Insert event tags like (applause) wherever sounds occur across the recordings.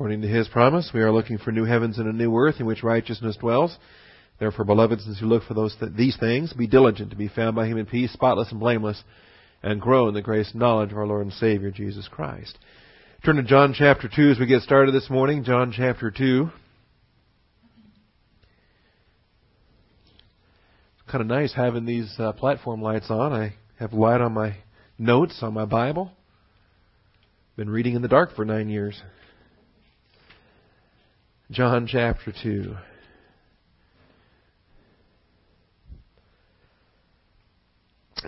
According to his promise, we are looking for new heavens and a new earth in which righteousness dwells. Therefore, beloved, since you look for those th- these things, be diligent to be found by him in peace, spotless and blameless, and grow in the grace and knowledge of our Lord and Savior Jesus Christ. Turn to John chapter 2 as we get started this morning. John chapter 2. Kind of nice having these uh, platform lights on. I have light on my notes on my Bible. Been reading in the dark for nine years. John chapter 2.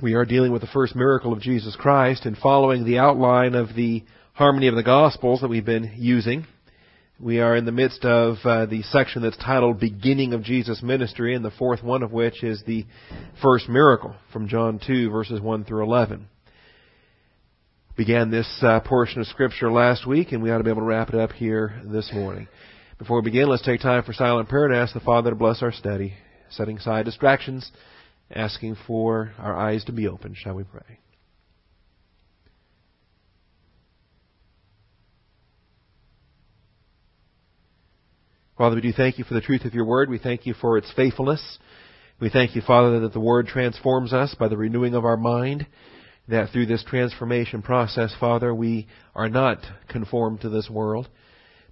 We are dealing with the first miracle of Jesus Christ and following the outline of the harmony of the Gospels that we've been using. We are in the midst of uh, the section that's titled Beginning of Jesus' Ministry, and the fourth one of which is the first miracle from John 2, verses 1 through 11. Began this uh, portion of Scripture last week, and we ought to be able to wrap it up here this morning. Before we begin, let's take time for silent prayer and ask the Father to bless our study, setting aside distractions, asking for our eyes to be open. Shall we pray? Father, we do thank you for the truth of your word. We thank you for its faithfulness. We thank you, Father, that the word transforms us by the renewing of our mind, that through this transformation process, Father, we are not conformed to this world.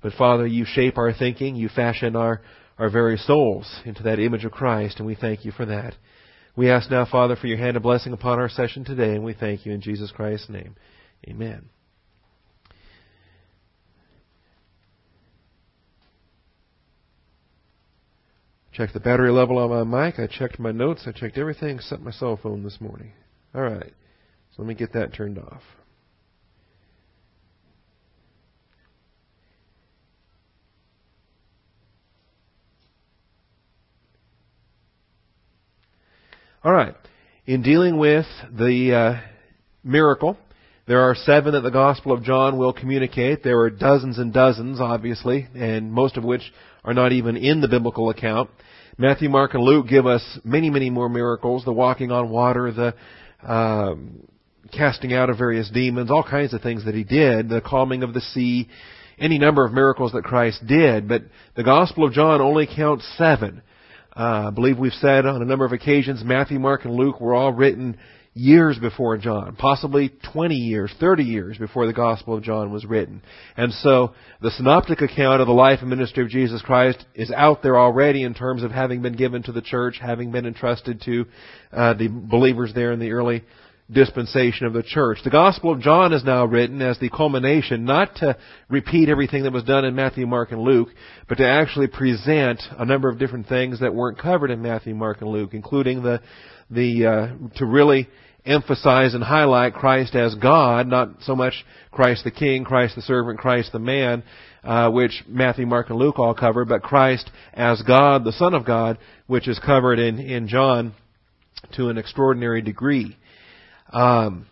But Father, you shape our thinking, you fashion our, our very souls into that image of Christ, and we thank you for that. We ask now, Father, for your hand of blessing upon our session today, and we thank you in Jesus Christ's name. Amen. Checked the battery level on my mic. I checked my notes. I checked everything except my cell phone this morning. All right. So let me get that turned off. All right. In dealing with the uh, miracle, there are seven that the Gospel of John will communicate. There are dozens and dozens, obviously, and most of which are not even in the biblical account. Matthew, Mark, and Luke give us many, many more miracles. The walking on water, the um, casting out of various demons, all kinds of things that he did, the calming of the sea, any number of miracles that Christ did. But the Gospel of John only counts seven. Uh, I believe we've said on a number of occasions Matthew, Mark, and Luke were all written years before John, possibly 20 years, 30 years before the Gospel of John was written. And so the synoptic account of the life and ministry of Jesus Christ is out there already in terms of having been given to the church, having been entrusted to uh, the believers there in the early dispensation of the church. The Gospel of John is now written as the culmination, not to repeat everything that was done in Matthew, Mark, and Luke, but to actually present a number of different things that weren't covered in Matthew, Mark, and Luke, including the the uh, to really emphasize and highlight Christ as God, not so much Christ the King, Christ the servant, Christ the man, uh, which Matthew, Mark, and Luke all cover, but Christ as God, the Son of God, which is covered in in John to an extraordinary degree. Um,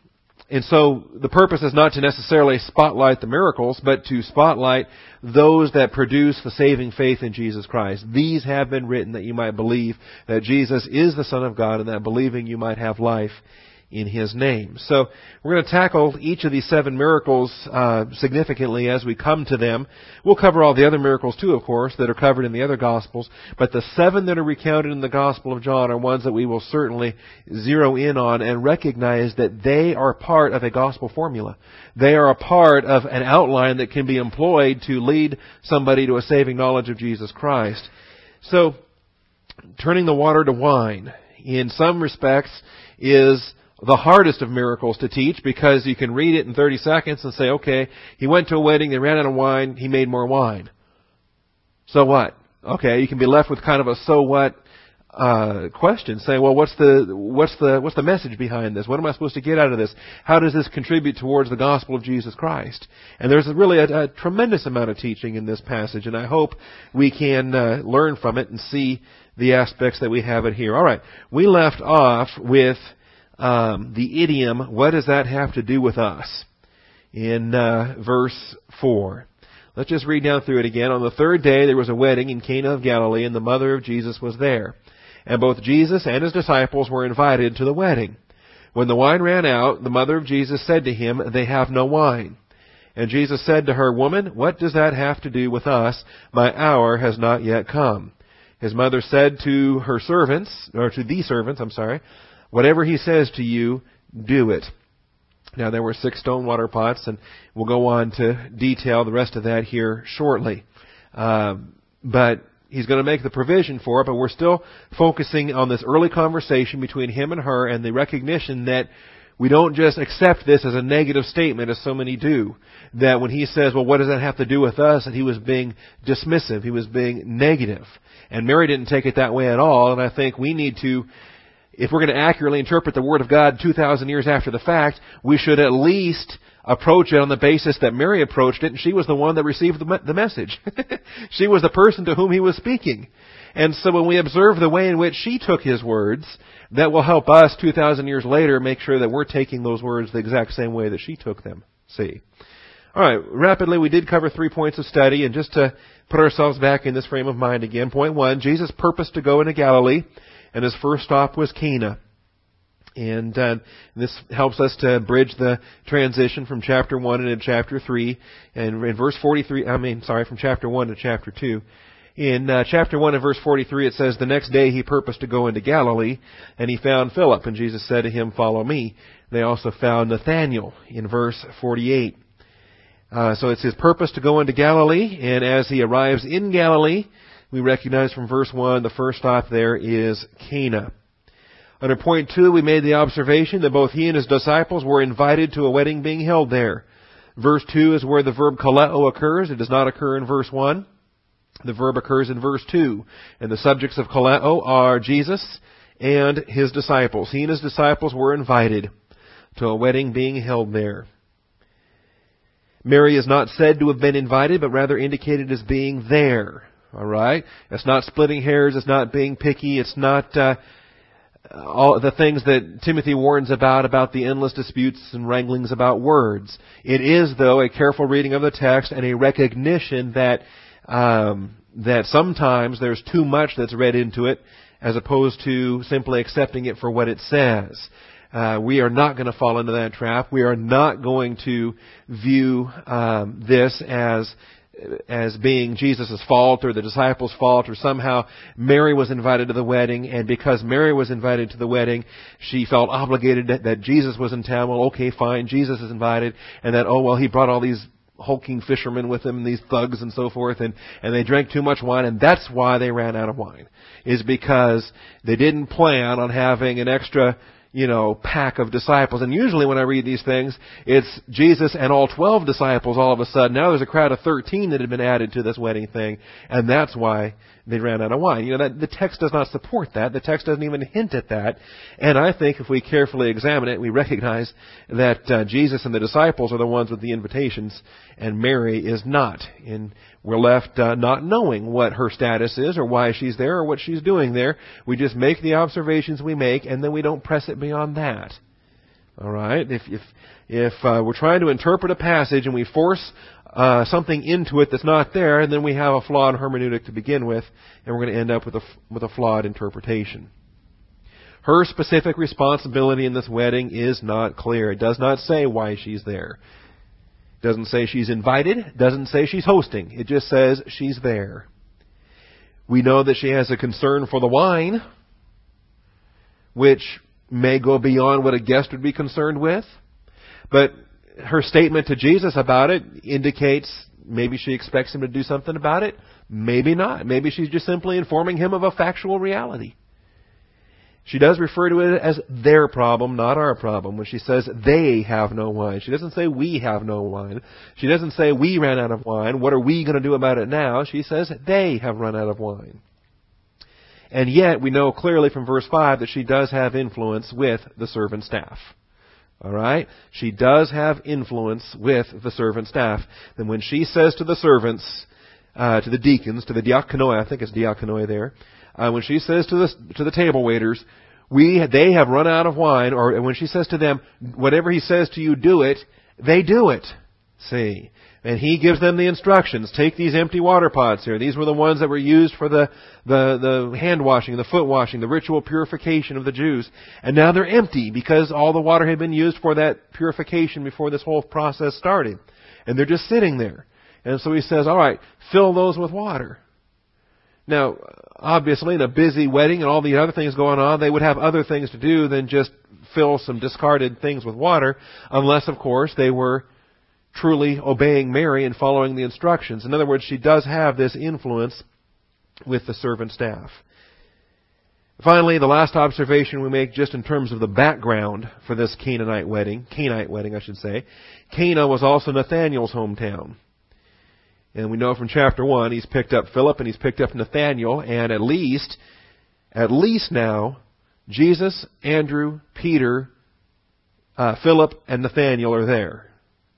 and so the purpose is not to necessarily spotlight the miracles, but to spotlight those that produce the saving faith in Jesus Christ. These have been written that you might believe that Jesus is the Son of God and that believing you might have life in His name. So we're going to tackle each of these seven miracles uh, significantly as we come to them. We'll cover all the other miracles too, of course, that are covered in the other Gospels. But the seven that are recounted in the Gospel of John are ones that we will certainly zero in on and recognize that they are part of a gospel formula. They are a part of an outline that can be employed to lead somebody to a saving knowledge of Jesus Christ. So, turning the water to wine, in some respects, is the hardest of miracles to teach because you can read it in 30 seconds and say, okay, he went to a wedding, they ran out of wine, he made more wine. So what? Okay, you can be left with kind of a so what uh, question, saying, well, what's the what's the what's the message behind this? What am I supposed to get out of this? How does this contribute towards the gospel of Jesus Christ? And there's really a, a tremendous amount of teaching in this passage, and I hope we can uh, learn from it and see the aspects that we have it here. All right, we left off with um, the idiom, what does that have to do with us? In uh, verse 4. Let's just read down through it again. On the third day there was a wedding in Cana of Galilee, and the mother of Jesus was there. And both Jesus and his disciples were invited to the wedding. When the wine ran out, the mother of Jesus said to him, They have no wine. And Jesus said to her, Woman, what does that have to do with us? My hour has not yet come. His mother said to her servants, or to the servants, I'm sorry, whatever he says to you, do it. Now there were six stone water pots, and we'll go on to detail the rest of that here shortly. Um, but he's going to make the provision for it, but we're still focusing on this early conversation between him and her and the recognition that we don't just accept this as a negative statement as so many do. That when he says, well, what does that have to do with us? And he was being dismissive. He was being negative. And Mary didn't take it that way at all. And I think we need to, if we're going to accurately interpret the Word of God 2,000 years after the fact, we should at least approach it on the basis that Mary approached it, and she was the one that received the, message. (laughs) she was the person to whom he was speaking. And so when we observe the way in which she took his words, that will help us 2,000 years later make sure that we're taking those words the exact same way that she took them. See. Alright, rapidly we did cover three points of study, and just to put ourselves back in this frame of mind again, point one, Jesus purposed to go into Galilee, and his first stop was Cana. And uh, this helps us to bridge the transition from chapter 1 into chapter 3. And in verse 43, I mean, sorry, from chapter 1 to chapter 2. In uh, chapter 1 and verse 43 it says, The next day he purposed to go into Galilee, and he found Philip, and Jesus said to him, Follow me. They also found Nathanael in verse 48. Uh, so it's his purpose to go into Galilee, and as he arrives in Galilee, we recognize from verse 1 the first stop there is Cana. Under point 2, we made the observation that both he and his disciples were invited to a wedding being held there. Verse 2 is where the verb kaleo occurs. It does not occur in verse 1. The verb occurs in verse 2. And the subjects of kaleo are Jesus and his disciples. He and his disciples were invited to a wedding being held there. Mary is not said to have been invited, but rather indicated as being there. Alright? It's not splitting hairs, it's not being picky, it's not, uh, all the things that Timothy warns about, about the endless disputes and wranglings about words. It is, though, a careful reading of the text and a recognition that um, that sometimes there's too much that's read into it as opposed to simply accepting it for what it says. Uh, we are not going to fall into that trap. We are not going to view um, this as as being Jesus' fault or the disciples' fault or somehow Mary was invited to the wedding and because Mary was invited to the wedding, she felt obligated that, that Jesus was in town. Well, okay, fine, Jesus is invited and that, oh well, he brought all these hulking fishermen with them, these thugs and so forth, and, and they drank too much wine, and that's why they ran out of wine. Is because they didn't plan on having an extra, you know, pack of disciples. And usually when I read these things, it's Jesus and all twelve disciples all of a sudden. Now there's a crowd of thirteen that had been added to this wedding thing, and that's why they ran out of wine. You know, that, the text does not support that. The text doesn't even hint at that. And I think if we carefully examine it, we recognize that uh, Jesus and the disciples are the ones with the invitations, and Mary is not. And we're left uh, not knowing what her status is, or why she's there, or what she's doing there. We just make the observations we make, and then we don't press it beyond that. All right. If if if uh, we're trying to interpret a passage and we force uh, something into it that's not there, then we have a flawed hermeneutic to begin with, and we're going to end up with a, with a flawed interpretation. Her specific responsibility in this wedding is not clear. It does not say why she's there. Doesn't say she's invited. Doesn't say she's hosting. It just says she's there. We know that she has a concern for the wine, which may go beyond what a guest would be concerned with. But her statement to Jesus about it indicates maybe she expects him to do something about it. Maybe not. Maybe she's just simply informing him of a factual reality. She does refer to it as their problem, not our problem, when she says they have no wine. She doesn't say we have no wine. She doesn't say we ran out of wine. What are we going to do about it now? She says they have run out of wine. And yet, we know clearly from verse 5 that she does have influence with the servant staff. Alright? She does have influence with the servant staff. Then when she says to the servants, uh, to the deacons, to the diakonoi, I think it's diakonoi there, uh, when she says to the, to the table waiters, we, they have run out of wine, or and when she says to them, whatever he says to you, do it, they do it. See? And he gives them the instructions. Take these empty water pots here. These were the ones that were used for the, the, the hand washing, the foot washing, the ritual purification of the Jews. And now they're empty because all the water had been used for that purification before this whole process started. And they're just sitting there. And so he says, alright, fill those with water. Now, obviously in a busy wedding and all the other things going on, they would have other things to do than just fill some discarded things with water, unless of course they were truly obeying Mary and following the instructions. In other words, she does have this influence with the servant staff. Finally, the last observation we make just in terms of the background for this Canaanite wedding, Canaanite wedding I should say, Cana was also Nathaniel's hometown. And we know from chapter 1, he's picked up Philip and he's picked up Nathaniel, and at least, at least now, Jesus, Andrew, Peter, uh, Philip, and Nathaniel are there.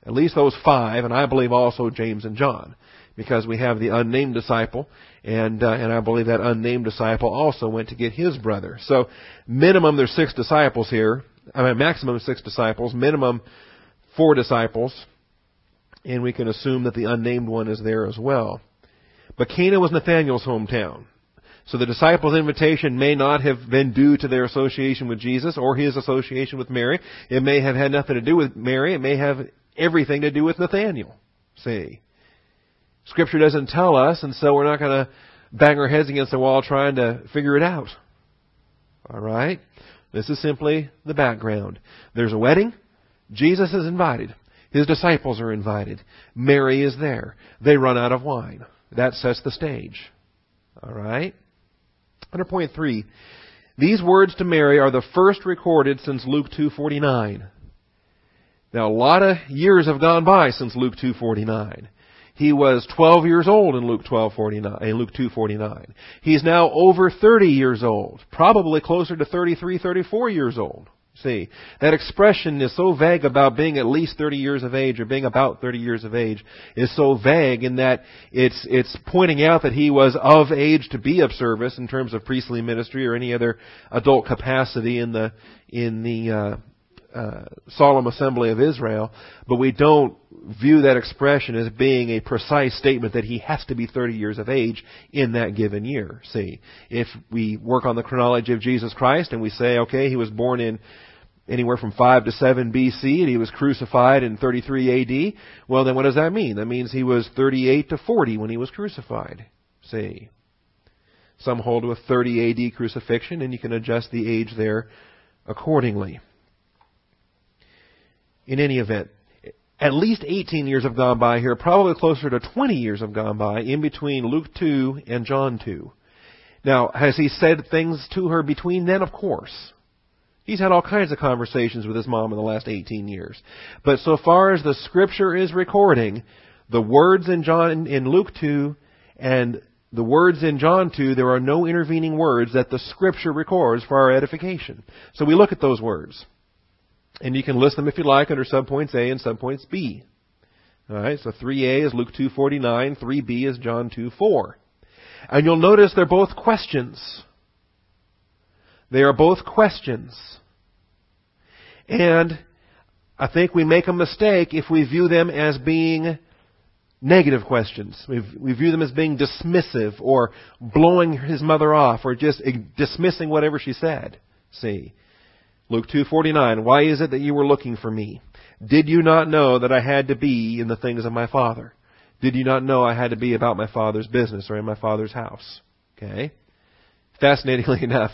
At least those five, and I believe also James and John, because we have the unnamed disciple, and uh, and I believe that unnamed disciple also went to get his brother. So minimum there's six disciples here. I mean maximum six disciples, minimum four disciples, and we can assume that the unnamed one is there as well. But Cana was Nathaniel's hometown. So the disciples' invitation may not have been due to their association with Jesus or his association with Mary. It may have had nothing to do with Mary. It may have everything to do with Nathaniel. See? Scripture doesn't tell us, and so we're not going to bang our heads against the wall trying to figure it out. Alright? This is simply the background. There's a wedding. Jesus is invited. His disciples are invited. Mary is there. They run out of wine. That sets the stage. Alright? Under point three, these words to Mary are the first recorded since Luke 2.49. Now a lot of years have gone by since Luke 2.49. He was 12 years old in Luke 12:49 in Luke 2:49. He's now over 30 years old, probably closer to 33, 34 years old. See, that expression is so vague about being at least 30 years of age or being about 30 years of age is so vague in that it's, it's pointing out that he was of age to be of service in terms of priestly ministry or any other adult capacity in the, in the, uh, uh, solemn assembly of Israel, but we don't view that expression as being a precise statement that he has to be 30 years of age in that given year. See, if we work on the chronology of Jesus Christ and we say, okay, he was born in anywhere from 5 to 7 BC and he was crucified in 33 AD, well then what does that mean? That means he was 38 to 40 when he was crucified. See. Some hold to a 30 AD crucifixion and you can adjust the age there accordingly. In any event, at least 18 years have gone by here, probably closer to 20 years have gone by in between Luke 2 and John 2. Now, has he said things to her between then? Of course. He's had all kinds of conversations with his mom in the last 18 years. But so far as the scripture is recording, the words in John, in Luke 2 and the words in John 2, there are no intervening words that the scripture records for our edification. So we look at those words. And you can list them if you like under subpoints A and subpoints B. Alright, so 3A is Luke 2.49, 3B is John 2.4. And you'll notice they're both questions. They are both questions. And I think we make a mistake if we view them as being negative questions. We, we view them as being dismissive or blowing his mother off or just dismissing whatever she said. See. Luke 2:49 Why is it that you were looking for me? Did you not know that I had to be in the things of my Father? Did you not know I had to be about my Father's business or in my Father's house? Okay? Fascinatingly (laughs) enough,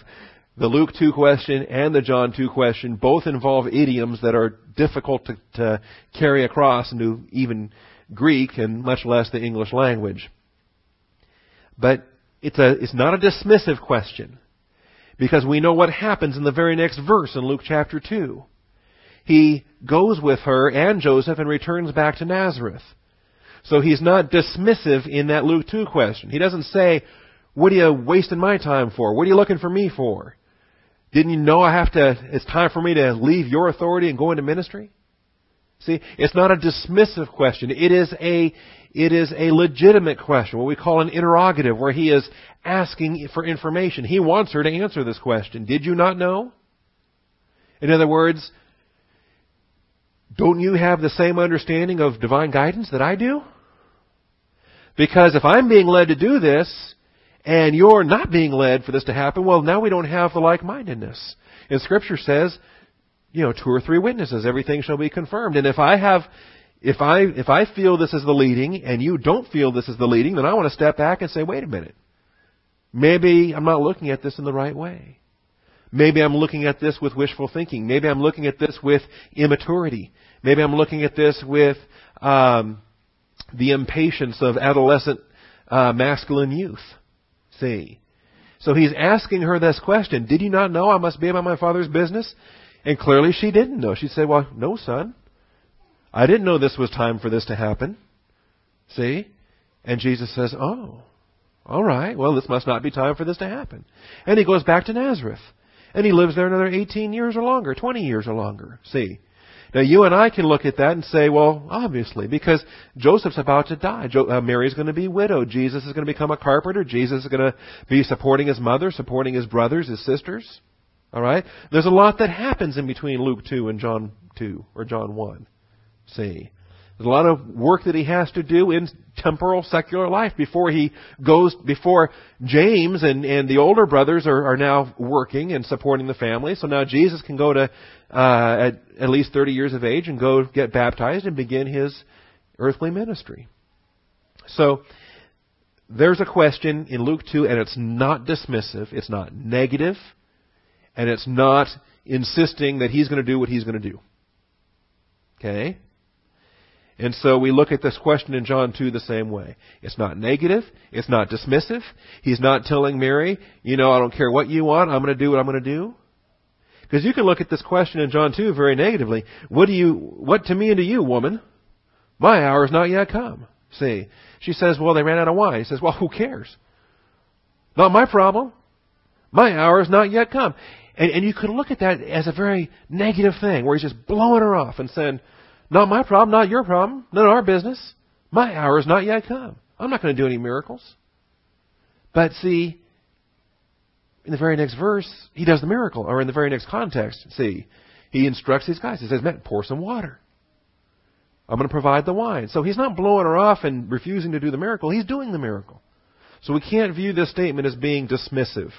the Luke 2 question and the John 2 question both involve idioms that are difficult to, to carry across into even Greek and much less the English language. But it's a, it's not a dismissive question. Because we know what happens in the very next verse in Luke chapter 2. He goes with her and Joseph and returns back to Nazareth. So he's not dismissive in that Luke 2 question. He doesn't say, what are you wasting my time for? What are you looking for me for? Didn't you know I have to, it's time for me to leave your authority and go into ministry? See, it's not a dismissive question. It is a, it is a legitimate question, what we call an interrogative, where he is asking for information. He wants her to answer this question. Did you not know? In other words, don't you have the same understanding of divine guidance that I do? Because if I'm being led to do this, and you're not being led for this to happen, well, now we don't have the like-mindedness. And Scripture says, you know, two or three witnesses, everything shall be confirmed. And if I have if I if I feel this is the leading and you don't feel this is the leading, then I want to step back and say, wait a minute. Maybe I'm not looking at this in the right way. Maybe I'm looking at this with wishful thinking. Maybe I'm looking at this with immaturity. Maybe I'm looking at this with um, the impatience of adolescent uh, masculine youth. See, so he's asking her this question: Did you not know I must be about my father's business? And clearly she didn't know. She said, "Well, no, son. I didn't know this was time for this to happen." See, and Jesus says, "Oh." All right, well, this must not be time for this to happen. And he goes back to Nazareth. And he lives there another 18 years or longer, 20 years or longer. See? Now you and I can look at that and say, well, obviously, because Joseph's about to die. Jo- uh, Mary's going to be widowed. Jesus is going to become a carpenter. Jesus is going to be supporting his mother, supporting his brothers, his sisters. All right? There's a lot that happens in between Luke 2 and John 2 or John 1. See? There's a lot of work that he has to do in temporal secular life before he goes, before James and, and the older brothers are, are now working and supporting the family. So now Jesus can go to, uh, at, at least 30 years of age and go get baptized and begin his earthly ministry. So, there's a question in Luke 2 and it's not dismissive, it's not negative, and it's not insisting that he's going to do what he's going to do. Okay? And so we look at this question in John 2 the same way. It's not negative. It's not dismissive. He's not telling Mary, you know, I don't care what you want. I'm going to do what I'm going to do. Because you can look at this question in John 2 very negatively. What do you, what to me and to you, woman? My hour is not yet come. See. She says, well, they ran out of wine. He says, well, who cares? Not my problem. My hour is not yet come. And, and you could look at that as a very negative thing, where he's just blowing her off and saying, not my problem, not your problem, none of our business. My hour has not yet come. I'm not going to do any miracles. But see, in the very next verse, he does the miracle, or in the very next context, see, he instructs these guys. He says, man, pour some water. I'm going to provide the wine. So he's not blowing her off and refusing to do the miracle. He's doing the miracle. So we can't view this statement as being dismissive.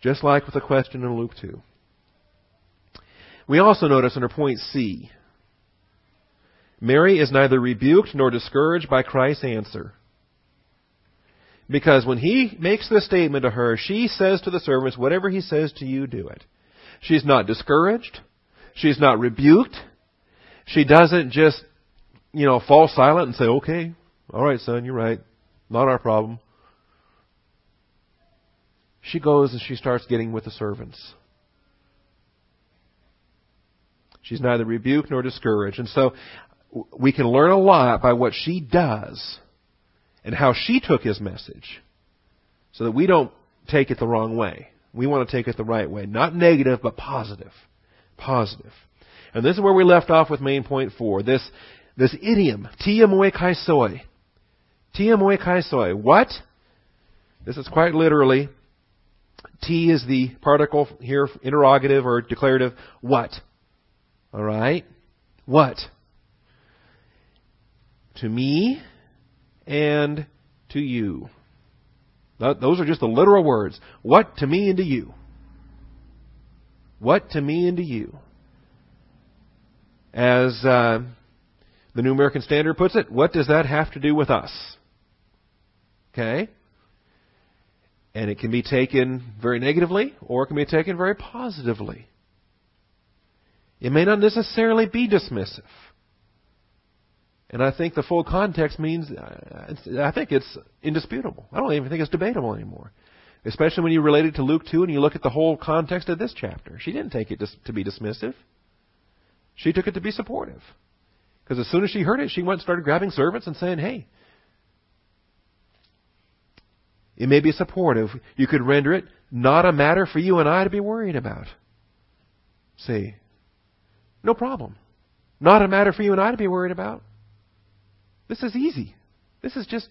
Just like with the question in Luke 2. We also notice under point C, Mary is neither rebuked nor discouraged by Christ's answer. Because when he makes this statement to her, she says to the servants, whatever he says to you, do it. She's not discouraged. She's not rebuked. She doesn't just, you know, fall silent and say, okay, all right, son, you're right. Not our problem. She goes and she starts getting with the servants. She's neither rebuked nor discouraged. And so we can learn a lot by what she does and how she took his message so that we don't take it the wrong way. We want to take it the right way. Not negative, but positive. Positive. And this is where we left off with main point four. This, this idiom, ti emoi kai soi. Tia moe kai soi. What? This is quite literally, T is the particle here, interrogative or declarative. What? All right? What? To me and to you. Those are just the literal words. What to me and to you. What to me and to you. As uh, the New American Standard puts it, what does that have to do with us? Okay? And it can be taken very negatively or it can be taken very positively. It may not necessarily be dismissive. And I think the full context means, uh, I think it's indisputable. I don't even think it's debatable anymore. Especially when you relate it to Luke 2 and you look at the whole context of this chapter. She didn't take it to be dismissive. She took it to be supportive. Because as soon as she heard it, she went and started grabbing servants and saying, hey, it may be supportive. You could render it not a matter for you and I to be worried about. See, no problem. Not a matter for you and I to be worried about. This is easy. This is just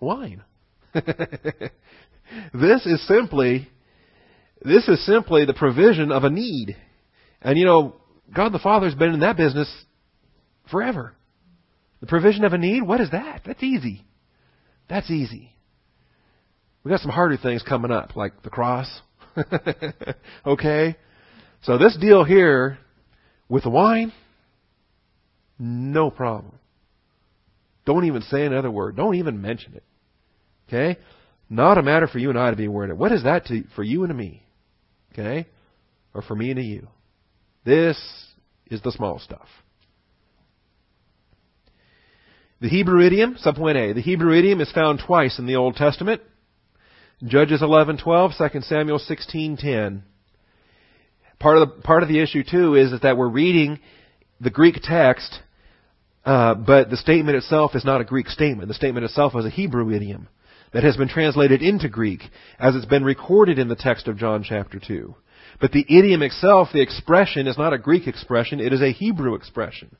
wine. (laughs) this is simply this is simply the provision of a need. And you know, God the Father's been in that business forever. The provision of a need, what is that? That's easy. That's easy. We got some harder things coming up, like the cross. (laughs) okay? So this deal here with the wine, No problem. Don't even say another word. Don't even mention it. Okay? Not a matter for you and I to be worried. What is that to, for you and to me? Okay? Or for me and to you? This is the small stuff. The Hebrew idiom, subpoint A. The Hebrew idiom is found twice in the Old Testament. Judges 11:12, 2 Samuel 16:10. Part of the part of the issue too is that we're reading the Greek text, uh, but the statement itself is not a Greek statement. The statement itself is a Hebrew idiom that has been translated into Greek as it's been recorded in the text of John chapter 2. But the idiom itself, the expression, is not a Greek expression, it is a Hebrew expression.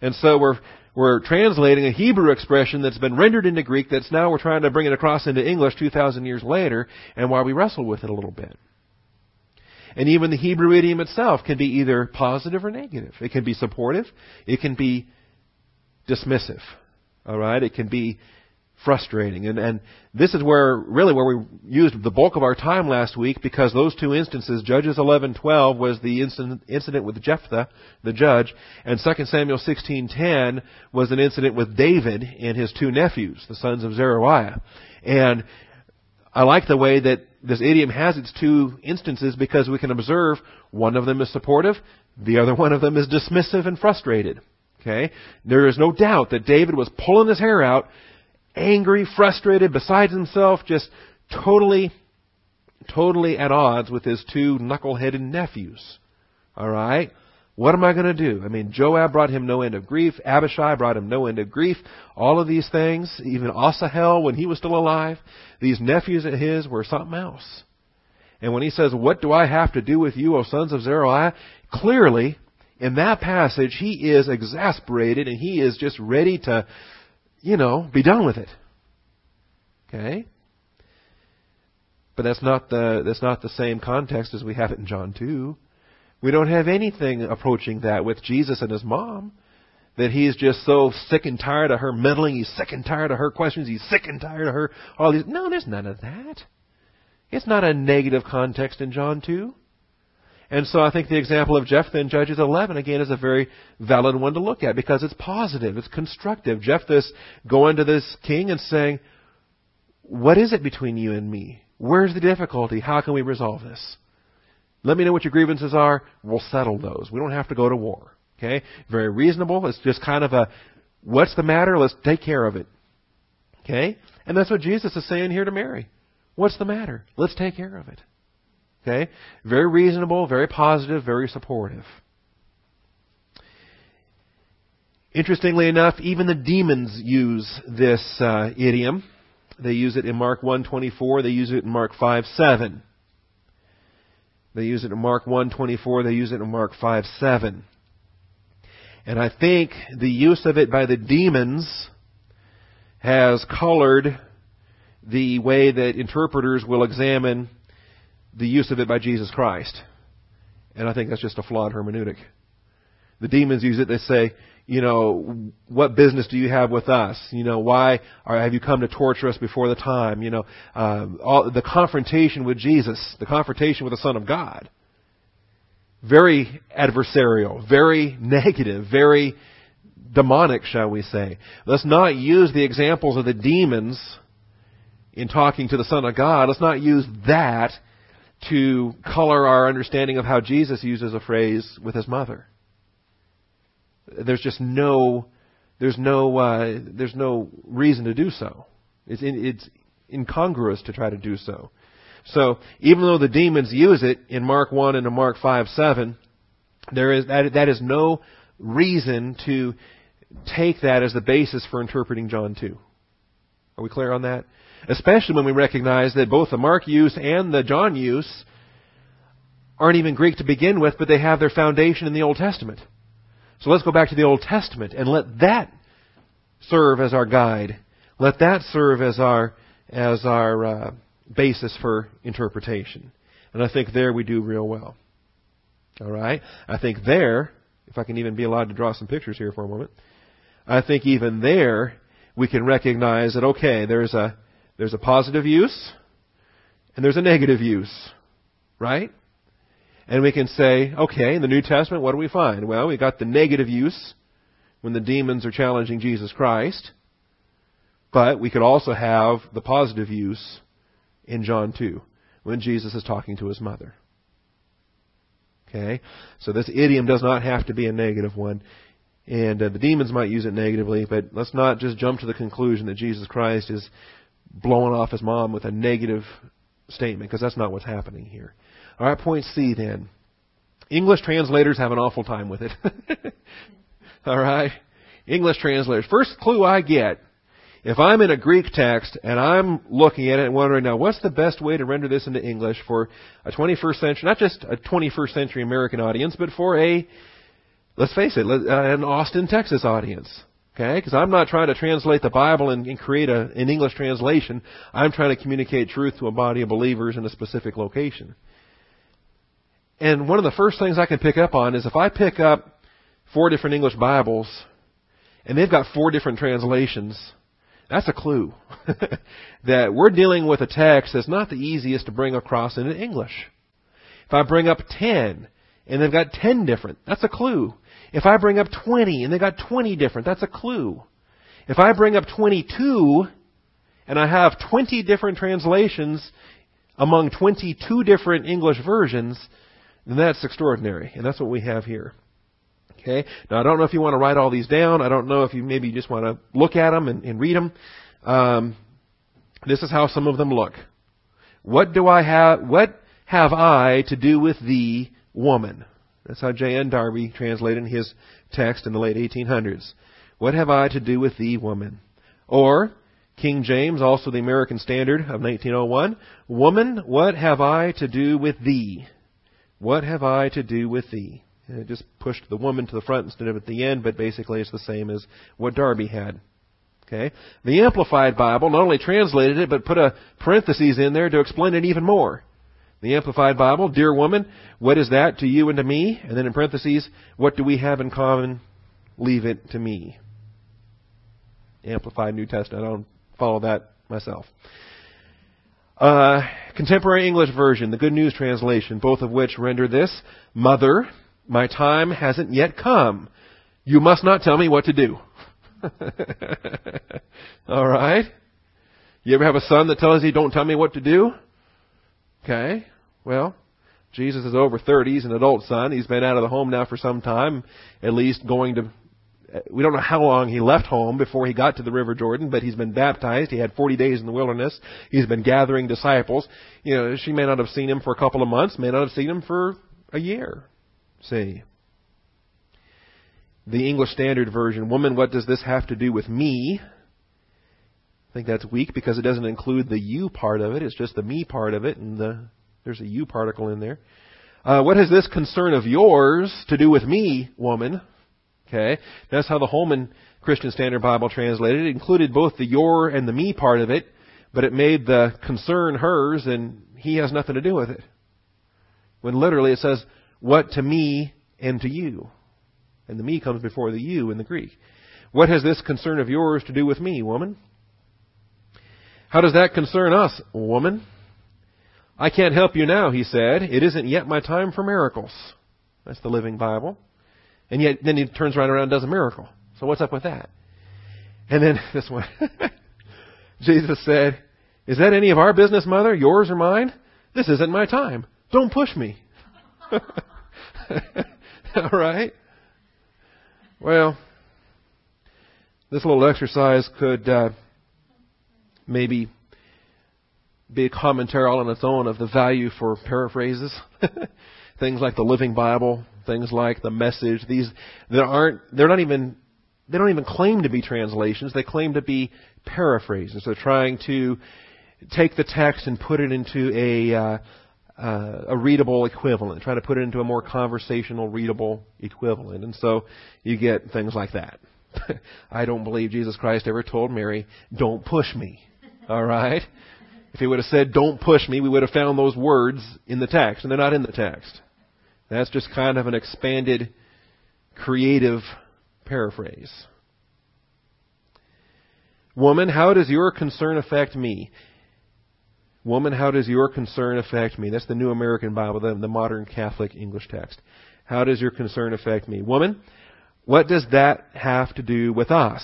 And so we're, we're translating a Hebrew expression that's been rendered into Greek that's now we're trying to bring it across into English 2,000 years later, and why we wrestle with it a little bit. And even the Hebrew idiom itself can be either positive or negative. It can be supportive. It can be dismissive. Alright? It can be frustrating. And, and this is where, really where we used the bulk of our time last week because those two instances, Judges 11:12 was the incident, incident with Jephthah, the judge, and 2 Samuel 16:10 was an incident with David and his two nephews, the sons of Zeruiah. And I like the way that this idiom has its two instances because we can observe one of them is supportive, the other one of them is dismissive and frustrated. Okay? There is no doubt that David was pulling his hair out angry, frustrated, beside himself, just totally, totally at odds with his two knuckle-headed nephews. Alright? What am I going to do? I mean, Joab brought him no end of grief. Abishai brought him no end of grief. All of these things, even Asahel when he was still alive, these nephews of his were something else. And when he says, what do I have to do with you, O sons of Zeruiah? Clearly, in that passage, he is exasperated and he is just ready to you know, be done with it. Okay? But that's not the that's not the same context as we have it in John 2. We don't have anything approaching that with Jesus and his mom. That he's just so sick and tired of her meddling, he's sick and tired of her questions, he's sick and tired of her all these No, there's none of that. It's not a negative context in John 2. And so I think the example of Jephthah in Judges 11 again is a very valid one to look at because it's positive, it's constructive. Jephthah's going to this king and saying, "What is it between you and me? Where's the difficulty? How can we resolve this? Let me know what your grievances are. We'll settle those. We don't have to go to war." Okay? Very reasonable. It's just kind of a, "What's the matter? Let's take care of it." Okay? And that's what Jesus is saying here to Mary. What's the matter? Let's take care of it. Okay? Very reasonable, very positive, very supportive. Interestingly enough, even the demons use this uh, idiom. They use it in Mark 1:24. They use it in Mark 5:7. They use it in Mark 1:24. They use it in Mark 5:7. And I think the use of it by the demons has colored the way that interpreters will examine the use of it by Jesus Christ. And I think that's just a flawed hermeneutic. The demons use it. They say, you know, what business do you have with us? You know, why or have you come to torture us before the time? You know, uh, all, the confrontation with Jesus, the confrontation with the Son of God. Very adversarial, very (laughs) negative, very demonic, shall we say. Let's not use the examples of the demons in talking to the Son of God. Let's not use that to color our understanding of how Jesus uses a phrase with his mother. There's just no, there's no, uh, there's no reason to do so. It's, in, it's incongruous to try to do so. So even though the demons use it in Mark 1 and in Mark 5, 7, there is, that, that is no reason to take that as the basis for interpreting John 2. Are we clear on that? Especially when we recognize that both the Mark use and the John use aren't even Greek to begin with, but they have their foundation in the Old Testament. So let's go back to the Old Testament and let that serve as our guide. Let that serve as our as our uh, basis for interpretation. And I think there we do real well. All right. I think there, if I can even be allowed to draw some pictures here for a moment, I think even there we can recognize that okay, there's a there's a positive use and there's a negative use, right? And we can say, okay, in the New Testament, what do we find? Well, we got the negative use when the demons are challenging Jesus Christ. But we could also have the positive use in John 2 when Jesus is talking to his mother. Okay? So this idiom does not have to be a negative one. And uh, the demons might use it negatively, but let's not just jump to the conclusion that Jesus Christ is blowing off his mom with a negative statement, because that's not what's happening here. All right, point C then. English translators have an awful time with it. (laughs) All right? English translators. First clue I get if I'm in a Greek text and I'm looking at it and wondering now what's the best way to render this into English for a 21st century, not just a 21st century American audience, but for a, let's face it, uh, an Austin, Texas audience. Okay? Because I'm not trying to translate the Bible and, and create a, an English translation. I'm trying to communicate truth to a body of believers in a specific location. And one of the first things I can pick up on is if I pick up four different English Bibles and they've got four different translations, that's a clue (laughs) that we're dealing with a text that's not the easiest to bring across into English. If I bring up 10 and they've got 10 different, that's a clue. If I bring up 20 and they've got 20 different, that's a clue. If I bring up 22 and I have 20 different translations among 22 different English versions, then that's extraordinary. And that's what we have here. Okay? Now, I don't know if you want to write all these down. I don't know if you maybe just want to look at them and, and read them. Um, this is how some of them look. What do I have, what have I to do with thee, woman? That's how J.N. Darby translated his text in the late 1800s. What have I to do with thee, woman? Or, King James, also the American Standard of 1901, Woman, what have I to do with thee? What have I to do with thee? And it just pushed the woman to the front instead of at the end, but basically it's the same as what Darby had. Okay? The Amplified Bible not only translated it, but put a parenthesis in there to explain it even more. The Amplified Bible, dear woman, what is that to you and to me? And then in parentheses, what do we have in common? Leave it to me. Amplified New Testament. I don't follow that myself. Uh, contemporary English version, the Good News translation, both of which render this, Mother, my time hasn't yet come. You must not tell me what to do. (laughs) All right? You ever have a son that tells you, don't tell me what to do? Okay. Well, Jesus is over 30. He's an adult son. He's been out of the home now for some time, at least going to we don't know how long he left home before he got to the River Jordan, but he's been baptized. He had 40 days in the wilderness. He's been gathering disciples. You know, she may not have seen him for a couple of months, may not have seen him for a year. See. The English Standard Version, woman, what does this have to do with me? I think that's weak because it doesn't include the you part of it. It's just the me part of it, and the, there's a you particle in there. Uh, what has this concern of yours to do with me, woman? Okay, that's how the Holman Christian Standard Bible translated it. It included both the your and the me part of it, but it made the concern hers, and he has nothing to do with it. When literally it says, what to me and to you. And the me comes before the you in the Greek. What has this concern of yours to do with me, woman? How does that concern us, woman? I can't help you now, he said. It isn't yet my time for miracles. That's the Living Bible. And yet, then he turns right around and does a miracle. So what's up with that? And then (laughs) this one. (laughs) Jesus said, Is that any of our business, mother? Yours or mine? This isn't my time. Don't push me. (laughs) All right? Well, this little exercise could uh, maybe be a commentary all on its own of the value for paraphrases. things like the Living Bible, things like the Message. These that aren't they're not even they don't even claim to be translations. They claim to be paraphrases. They're trying to take the text and put it into a uh, uh, a readable equivalent, try to put it into a more conversational, readable equivalent. And so you get things like that. (laughs) I don't believe Jesus Christ ever told Mary, don't push me. (laughs) All right? If he would have said, don't push me, we would have found those words in the text, and they're not in the text. That's just kind of an expanded, creative paraphrase. Woman, how does your concern affect me? Woman, how does your concern affect me? That's the New American Bible, the, the modern Catholic English text. How does your concern affect me? Woman, what does that have to do with us?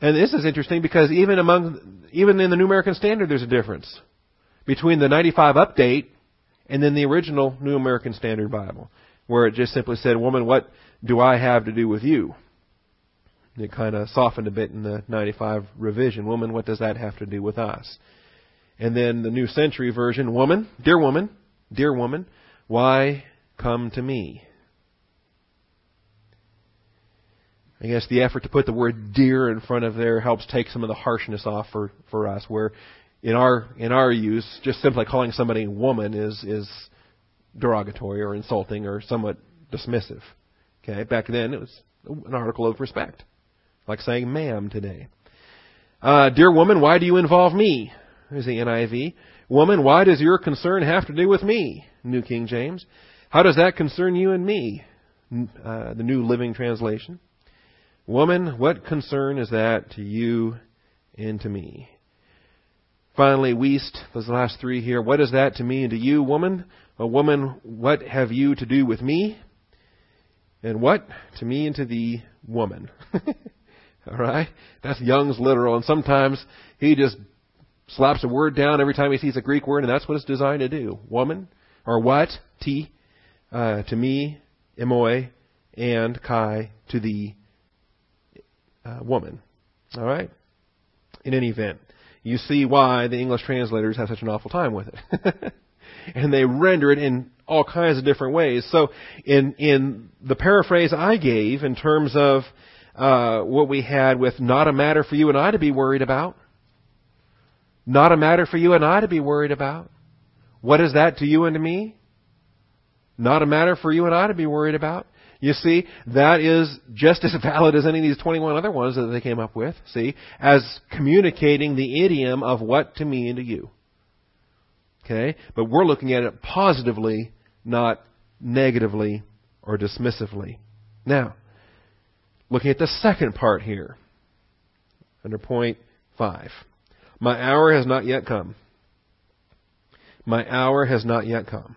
And this is interesting because even among, even in the New American Standard, there's a difference between the 95 update and then the original New American Standard Bible, where it just simply said, "Woman, what do I have to do with you?" It kind of softened a bit in the 95 revision. Woman, what does that have to do with us? And then the New Century version, woman, dear woman, dear woman, why come to me? I guess the effort to put the word dear in front of there helps take some of the harshness off for, for us, where in our in our use, just simply calling somebody woman is is derogatory or insulting or somewhat dismissive. Okay, back then it was an article of respect, like saying ma'am today. Uh, dear woman, why do you involve me? Is the NIV. Woman, why does your concern have to do with me? New King James. How does that concern you and me? Uh, the New Living Translation. Woman, what concern is that to you and to me? Finally, Wuest, those last three here. What is that to me and to you, woman? A woman, what have you to do with me? And what to me and to thee, woman? (laughs) All right? That's Young's literal, and sometimes he just slaps a word down every time he sees a Greek word, and that's what it's designed to do. Woman, or what? T, uh, to me, emoi, and kai, to thee, uh, woman. All right? In any event, you see why the English translators have such an awful time with it. (laughs) and they render it in all kinds of different ways. So, in in the paraphrase I gave, in terms of uh, what we had with "not a matter for you and I to be worried about," not a matter for you and I to be worried about. What is that to you and to me? Not a matter for you and I to be worried about. You see, that is just as (laughs) valid as any of these 21 other ones that they came up with, see, as communicating the idiom of what to me and to you. Okay? But we're looking at it positively, not negatively or dismissively. Now, looking at the second part here, under point 5. My hour has not yet come. My hour has not yet come.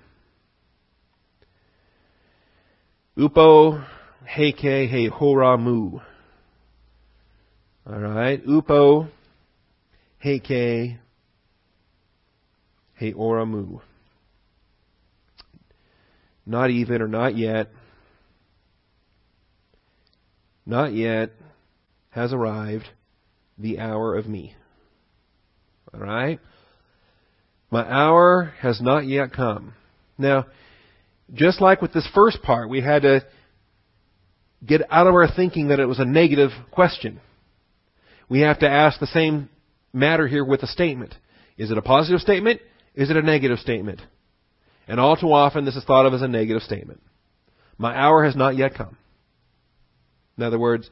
Upo heke he horamu. All right, upo heke he oramu. Not even or not yet. Not yet has arrived the hour of me. All right? My hour has not yet come. Now, just like with this first part, we had to get out of our thinking that it was a negative question. We have to ask the same matter here with a statement. Is it a positive statement? Is it a negative statement? And all too often, this is thought of as a negative statement. My hour has not yet come. In other words,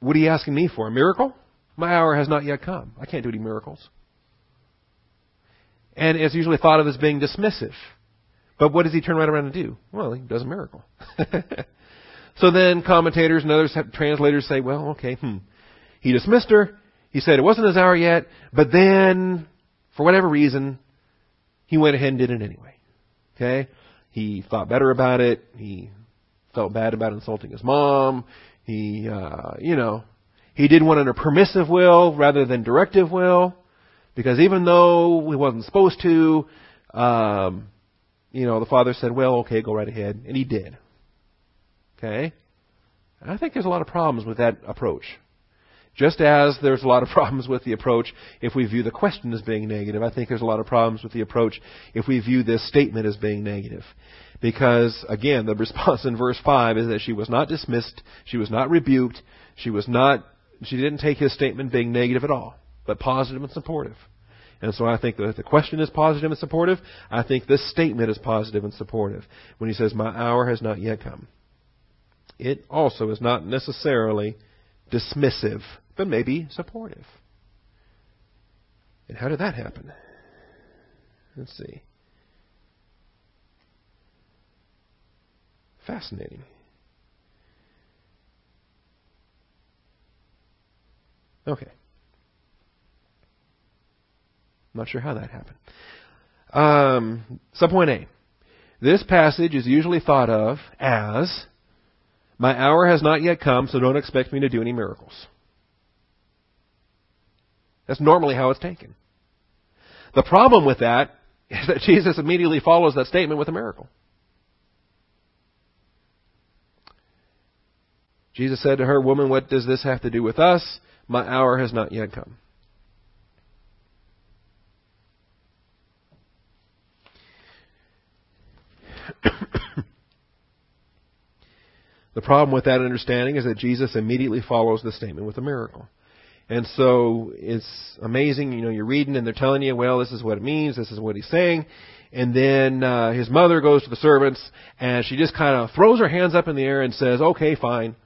what are you asking me for? A miracle? My hour has not yet come. I can't do any miracles. And it's usually thought of as being dismissive. But what does he turn right around and do? Well, he does a miracle. (laughs) so then commentators and other translators say, well, okay, hmm. He dismissed her. He said it wasn't his hour yet, but then, for whatever reason, he went ahead and did it anyway. Okay? He thought better about it. He felt bad about insulting his mom. He, uh, you know, he did one under permissive will rather than directive will, because even though he wasn't supposed to, um, you know, the father said, well, okay, go right ahead. And he did. Okay? And I think there's a lot of problems with that approach. Just as there's a lot of (laughs) problems with the approach if we view the question as being negative, I think there's a lot of problems with the approach if we view this statement as being negative. Because, again, the (laughs) response in verse 5 is that she was not dismissed, she was not rebuked, she was not, she didn't take his statement being negative at all, but positive and supportive. And so I think that the question is positive and supportive. I think this statement is positive and supportive when he says, My hour has not yet come. It also is not necessarily dismissive, but maybe supportive. And how did that happen? Let's see. Fascinating. Okay. I'm not sure how that happened. Um, subpoint A. This passage is usually thought of as My hour has not yet come, so don't expect me to do any miracles. That's normally how it's taken. The problem with that (laughs) is that Jesus immediately follows that statement with a miracle. Jesus said to her, Woman, what does this have to do with us? My hour has not yet come. The problem with that understanding is that Jesus immediately follows the statement with a miracle. And so it's amazing, you know, you're reading and they're telling you, well, this is what it means, this is what he's saying. And then uh, his mother goes to the servants and she just kind of throws her hands up in the air and says, okay, fine.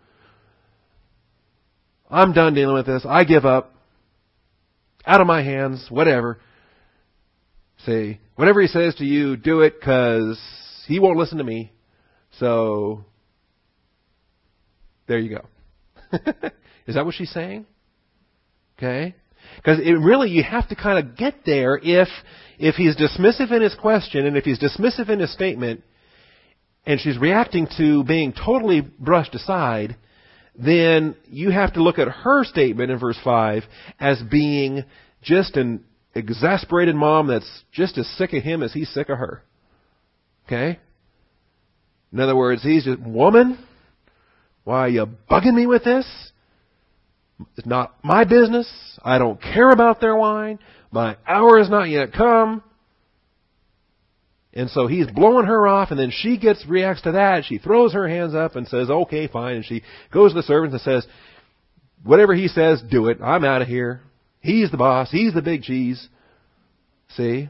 I'm done dealing with this. I give up. Out of my hands, whatever. Say, whatever he says to you, do it because he won't listen to me. So, there you go. (laughs) Is that what she's saying? Okay? Because it really, you have to kind of get there if, if he's dismissive in his question and if he's dismissive in his statement and she's reacting to being totally brushed aside, then you have to look at her statement in verse 5 as being just an exasperated mom that's just as sick of him as he's sick of her. Okay? In other words, he's just, woman, why are you bugging me with this? It's not my business. I don't care about their wine. My hour has not yet come. And so he's blowing her off, and then she gets reacts to that. She throws her hands up and says, "Okay, fine." And she goes to the servants and says, "Whatever he says, do it. I'm out of here. He's the boss. He's the big cheese." See?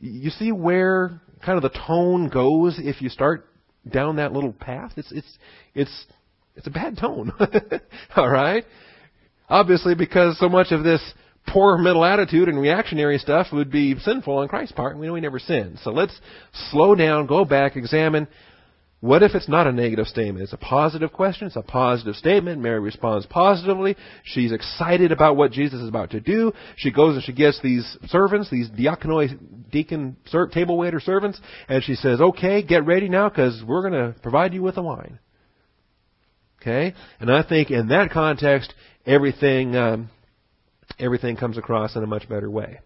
You see where kind of the tone goes if you start down that little path? It's it's it's it's a bad tone. (laughs) All right? Obviously because so much of this poor mental attitude and reactionary stuff would be sinful on Christ's part, and we know he never sinned. So let's slow down, go back, examine. What if it's not a negative statement? It's a positive question. It's a positive statement. Mary responds positively. She's excited about what Jesus is about to do. She goes and she gets these servants, these diakonoi, deacon, table waiter servants, and she says, "Okay, get ready now, because we're going to provide you with the wine." Okay, and I think in that context, everything um, everything comes across in a much better way.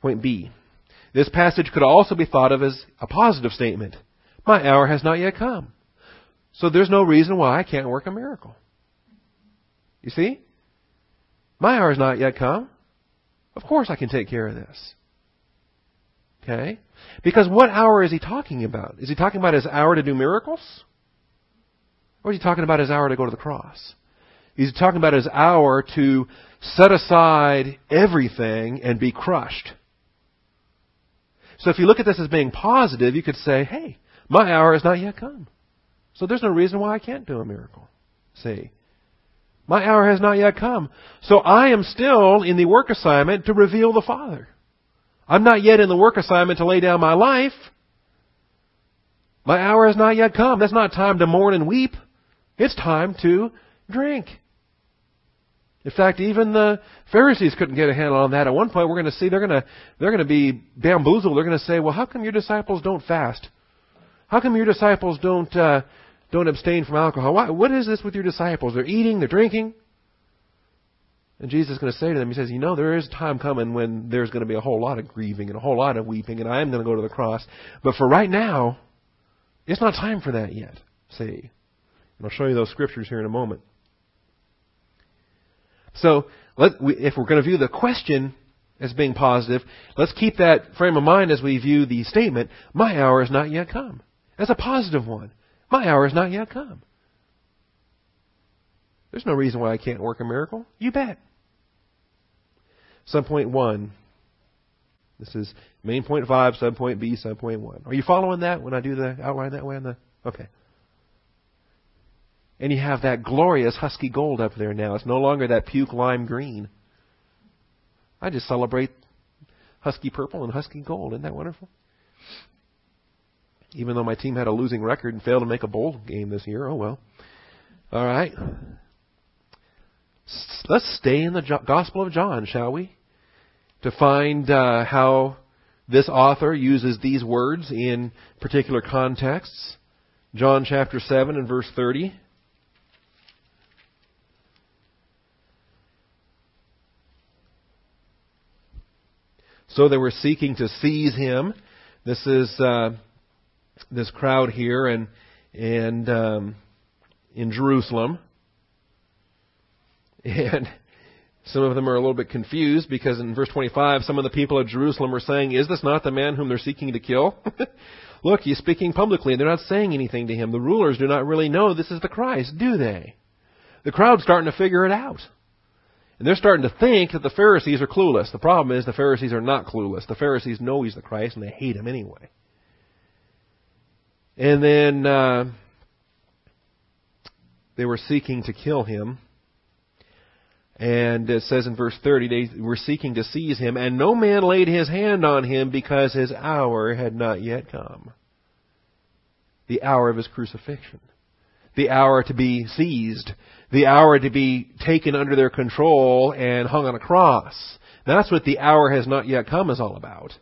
Point B. This passage could also be thought of as a positive statement. My hour has not yet come. So there's no reason why I can't work a miracle. You see? My hour has not yet come. Of course I can take care of this. Okay? Because what hour is he talking about? Is he talking about his hour to do miracles? Or is he talking about his hour to go to the cross? He's talking about his hour to set aside everything and be crushed. So if you look at this as being positive, you could say, hey, my hour has not yet come. So there's no reason why I can't do a miracle. See? My hour has not yet come. So I am still in the work assignment to reveal the Father. I'm not yet in the work assignment to lay down my life. My hour has not yet come. That's not time to mourn and weep. It's time to drink. In fact, even the Pharisees couldn't get a handle on that. At one point, we're going to see they're going to they're going to be bamboozled. They're going to say, "Well, how come your disciples don't fast? How come your disciples don't uh, don't abstain from alcohol? Why, what is this with your disciples? They're eating, they're drinking." And Jesus is going to say to them, He says, "You know, there is a time coming when there's going to be a whole lot of grieving and a whole lot of weeping, and I am going to go to the cross. But for right now, it's not time for that yet. See." And I'll show you those scriptures here in a moment. So, let, if we're going to view the question as being positive, let's keep that frame of mind as we view the statement, my hour has not yet come. That's a positive one. My hour has not yet come. There's no reason why I can't work a miracle. You bet. Subpoint one. This is main point five, subpoint B, subpoint one. Are you following that when I do the outline that way on the okay. And you have that glorious husky gold up there now. It's no longer that puke lime green. I just celebrate husky purple and husky gold. Isn't that wonderful? Even though my team had a losing record and failed to make a bowl game this year, oh well. All right. Let's stay in the Gospel of John, shall we? To find uh, how this author uses these words in particular contexts. John chapter 7 and verse 30. So they were seeking to seize him. This is uh, this crowd here and and um, in Jerusalem, (laughs) and some of them are a little bit confused because in verse 25, some of the people of Jerusalem are saying, "Is this not the man whom they're seeking to kill?" (laughs) Look, he's speaking publicly, and they're not saying anything to him. The rulers do not really know this is the Christ, do they? The crowd's starting to figure it out. And they're starting to think that the Pharisees are clueless. The problem is the Pharisees are not clueless. The Pharisees know he's the Christ, and they hate him anyway. And then uh, they were seeking to kill him. And it says in verse 30, they were seeking to seize him, and no man laid his hand on him because his hour had not yet come. The hour of his crucifixion. The hour to be seized. The hour to be taken under their control and hung on a cross. That's what the hour has not yet come is all about.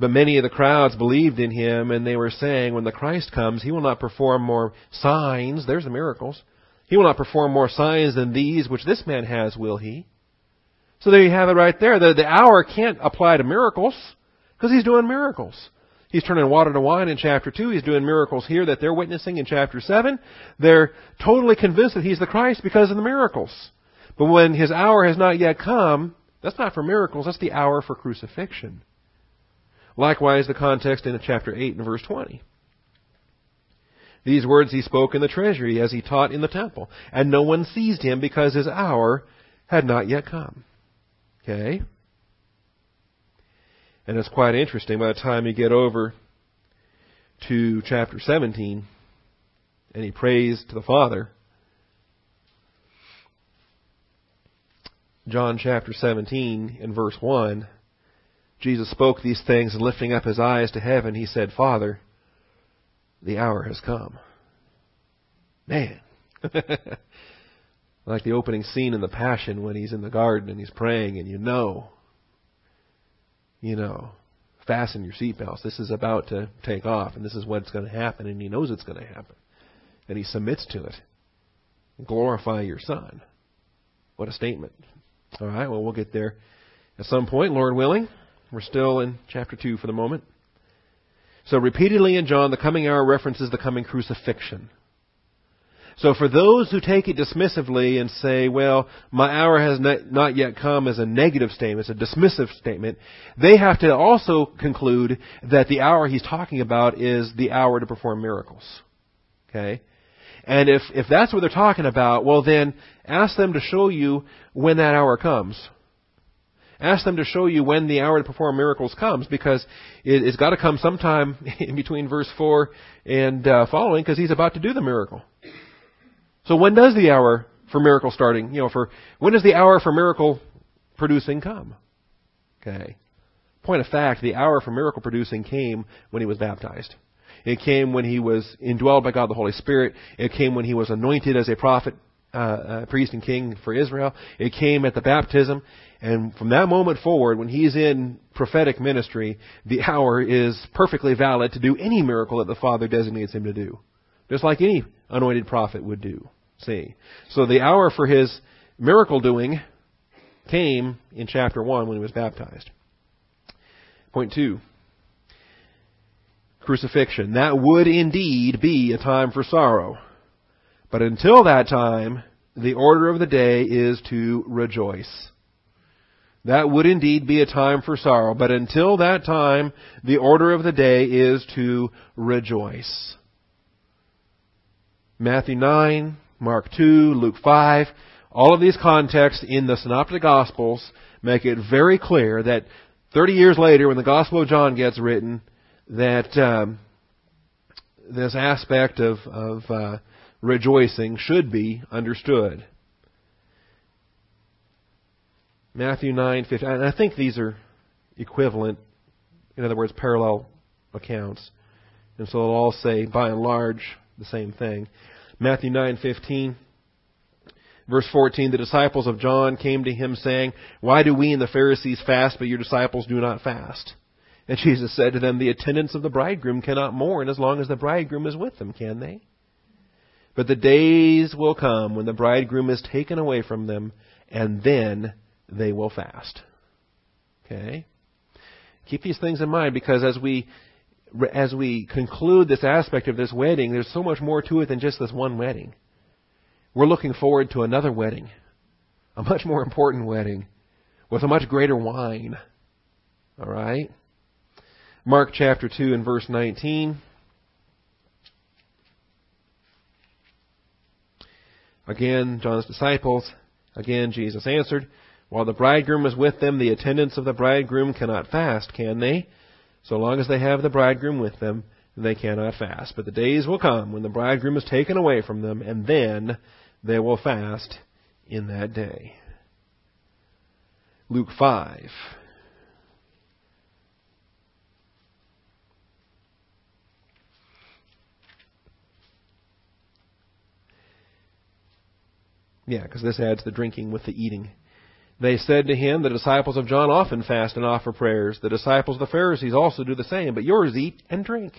But many of the crowds believed in him, and they were saying, when the Christ comes, he will not perform more signs. There's the miracles. He will not perform more signs than these which this man has, will he? So there you have it right there. The, the hour can't apply to miracles because he's doing miracles. He's turning water to wine in chapter 2. He's doing miracles here that they're witnessing in chapter 7. They're totally convinced that he's the Christ because of the miracles. But when his hour has not yet come, that's not for miracles, that's the hour for crucifixion. Likewise, the context in chapter 8 and verse 20. These words he spoke in the treasury as he taught in the temple, and no one seized him because his hour had not yet come. Okay? And it's quite interesting by the time you get over to chapter 17, and he prays to the Father. John chapter 17 in verse 1, Jesus spoke these things and lifting up his eyes to heaven, he said, Father, the hour has come. Man. (laughs) like the opening scene in The Passion when he's in the garden and he's praying and you know, you know, fasten your seatbelts. This is about to take off and this is what's going to happen and he knows it's going to happen. And he submits to it. Glorify your son. What a statement. All right, well, we'll get there at some point, Lord willing. We're still in chapter 2 for the moment. So repeatedly in John, the coming hour references the coming crucifixion. So for those who take it dismissively and say, well, my hour has not yet come as a negative statement, it's a dismissive statement, they have to also conclude that the hour he's talking about is the hour to perform miracles. Okay? And if, if that's what they're talking about, well then ask them to show you when that hour comes. Ask them to show you when the hour to perform miracles comes because it, has got to come sometime (laughs) in between verse 4 and uh, following because he's about to do the miracle. So when does the hour for miracle starting, you know, for, when does the hour for miracle producing come? Okay. Point of fact, the hour for miracle producing came when he was baptized. It came when he was indwelled by God the Holy Spirit. It came when he was anointed as a prophet, uh, uh, priest and king for Israel. It came at the baptism. And from that moment forward, when he's in prophetic ministry, the hour is perfectly valid to do any miracle that the Father designates him to do. Just like any anointed prophet would do. See? So the hour for his miracle doing came in chapter 1 when he was baptized. Point 2. Crucifixion. That would indeed be a time for sorrow. But until that time, the order of the day is to rejoice. That would indeed be a time for sorrow, but until that time, the order of the day is to rejoice. Matthew 9, Mark 2, Luke 5, all of these contexts in the Synoptic Gospels make it very clear that 30 years later, when the Gospel of John gets written, that um, this aspect of, of uh, rejoicing should be understood. Matthew 9, 15. And I think these are equivalent, in other words, parallel accounts. And so they'll all say, by and large, the same thing. Matthew 9:15 Verse 14, the disciples of John came to him saying, Why do we and the Pharisees fast, but your disciples do not fast? And Jesus said to them, The attendants of the bridegroom cannot mourn as long as the bridegroom is with them, can they? But the days will come when the bridegroom is taken away from them, and then they will fast. Okay? Keep these things in mind because as we as we conclude this aspect of this wedding, there's so much more to it than just this one wedding. We're looking forward to another wedding, a much more important wedding with a much greater wine. All right? Mark chapter 2 and verse 19. Again, John's disciples. Again, Jesus answered, While the bridegroom is with them, the attendants of the bridegroom cannot fast, can they? So long as they have the bridegroom with them, they cannot fast. But the days will come when the bridegroom is taken away from them, and then they will fast in that day. Luke 5. Yeah, because this adds the drinking with the eating. They said to him, The disciples of John often fast and offer prayers. The disciples of the Pharisees also do the same, but yours eat and drink.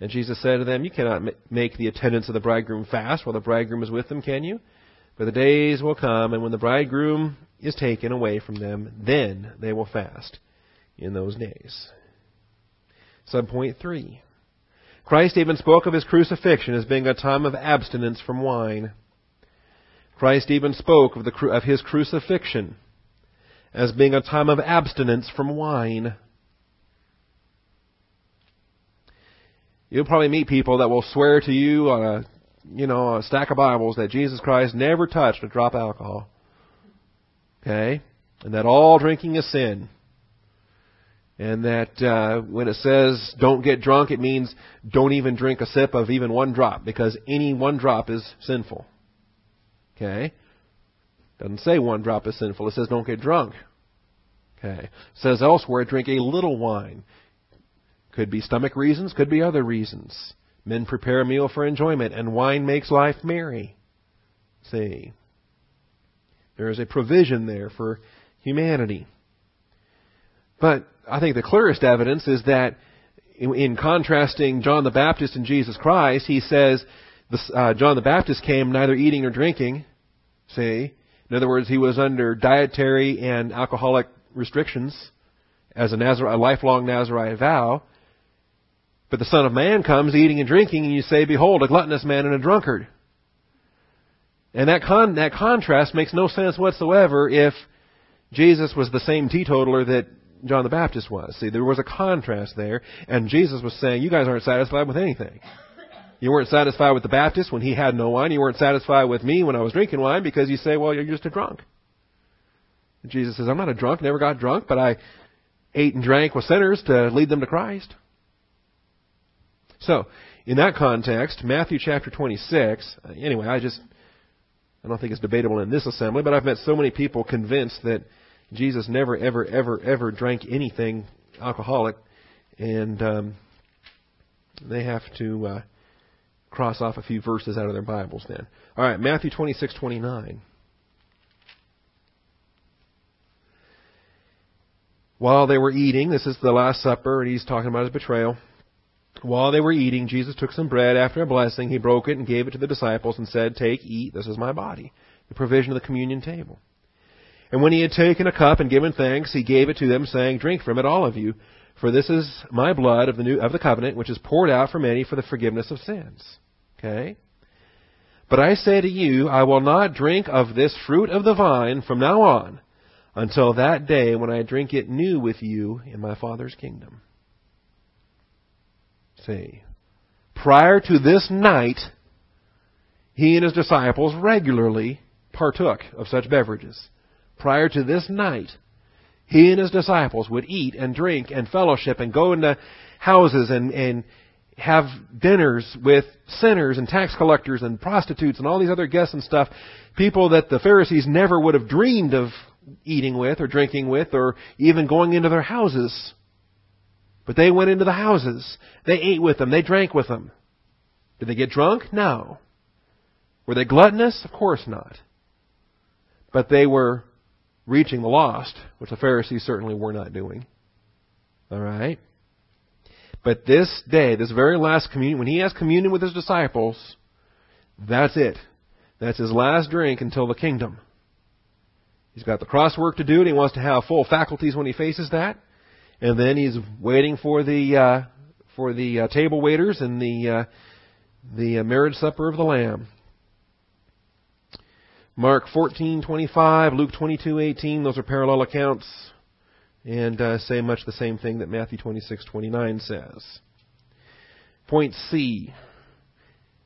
And Jesus said to them, You cannot make the attendants of the bridegroom fast while the bridegroom is with them, can you? But the days will come, and when the bridegroom is taken away from them, then they will fast in those days. Subpoint 3. Christ even spoke of his crucifixion as being a time of abstinence from wine. Christ even spoke of, the, of his crucifixion as being a time of abstinence from wine. You'll probably meet people that will swear to you on a, you know, a stack of Bibles that Jesus Christ never touched a drop of alcohol. Okay? And that all drinking is sin. And that uh, when it says don't get drunk, it means don't even drink a sip of even one drop because any one drop is sinful. Okay? Doesn't say one drop is sinful. It says don't get drunk. Okay. Says elsewhere drink a little wine. Could be stomach reasons, could be other reasons. Men prepare a meal for enjoyment, and wine makes life merry. See. There is a provision there for humanity. But I think the clearest evidence is that in contrasting John the Baptist and Jesus Christ, he says uh, John the Baptist came neither eating nor drinking. See? In other words, he was under dietary and alcoholic restrictions as a, Nazar- a lifelong Nazarite vow. But the Son of Man comes eating and drinking, and you say, Behold, a gluttonous man and a drunkard. And that, con- that contrast makes no sense whatsoever if Jesus was the same teetotaler that John the Baptist was. See, there was a contrast there, and Jesus was saying, You guys aren't satisfied with anything. You weren't satisfied with the Baptist when he had no wine. You weren't satisfied with me when I was drinking wine because you say, well, you're just a drunk. And Jesus says, I'm not a drunk, never got drunk, but I ate and drank with sinners to lead them to Christ. So, in that context, Matthew chapter 26, uh, anyway, I just, I don't think it's debatable in this assembly, but I've met so many people convinced that Jesus never, ever, ever, ever drank anything alcoholic, and um, they have to uh, cross off a few verses out of their Bibles then. All right, Matthew 26:29. While they were eating, this is the Last Supper, and he's talking about his betrayal. While they were eating, Jesus took some bread. After a blessing, he broke it and gave it to the disciples and said, Take, eat, this is my body. The provision of the communion table. And when he had taken a cup and given thanks, he gave it to them, saying, Drink from it, all of you, for this is my blood of the new of the covenant, which is poured out for many for the forgiveness of sins. Okay? But I say to you, I will not drink of this fruit of the vine from now on until that day when I drink it new with you in my Father's kingdom. See, prior to this night, he and his disciples regularly partook of such beverages. Prior to this night, he and his disciples would eat and drink and fellowship and go into houses and, and, have dinners with sinners and tax collectors and prostitutes and all these other guests and stuff, people that the Pharisees never would have dreamed of eating with or drinking with or even going into their houses. But they went into the houses. They ate with them. They drank with them. Did they get drunk? No. Were they gluttonous? Of course not. But they were reaching the lost, which the Pharisees certainly were not doing. All right? But this day, this very last communion, when he has communion with his disciples, that's it. That's his last drink until the kingdom. He's got the cross work to do, and he wants to have full faculties when he faces that. And then he's waiting for the uh, for the uh, table waiters and the uh, the uh, marriage supper of the Lamb. Mark 14:25, Luke 22:18, those are parallel accounts and uh, say much the same thing that Matthew 26:29 says. Point C.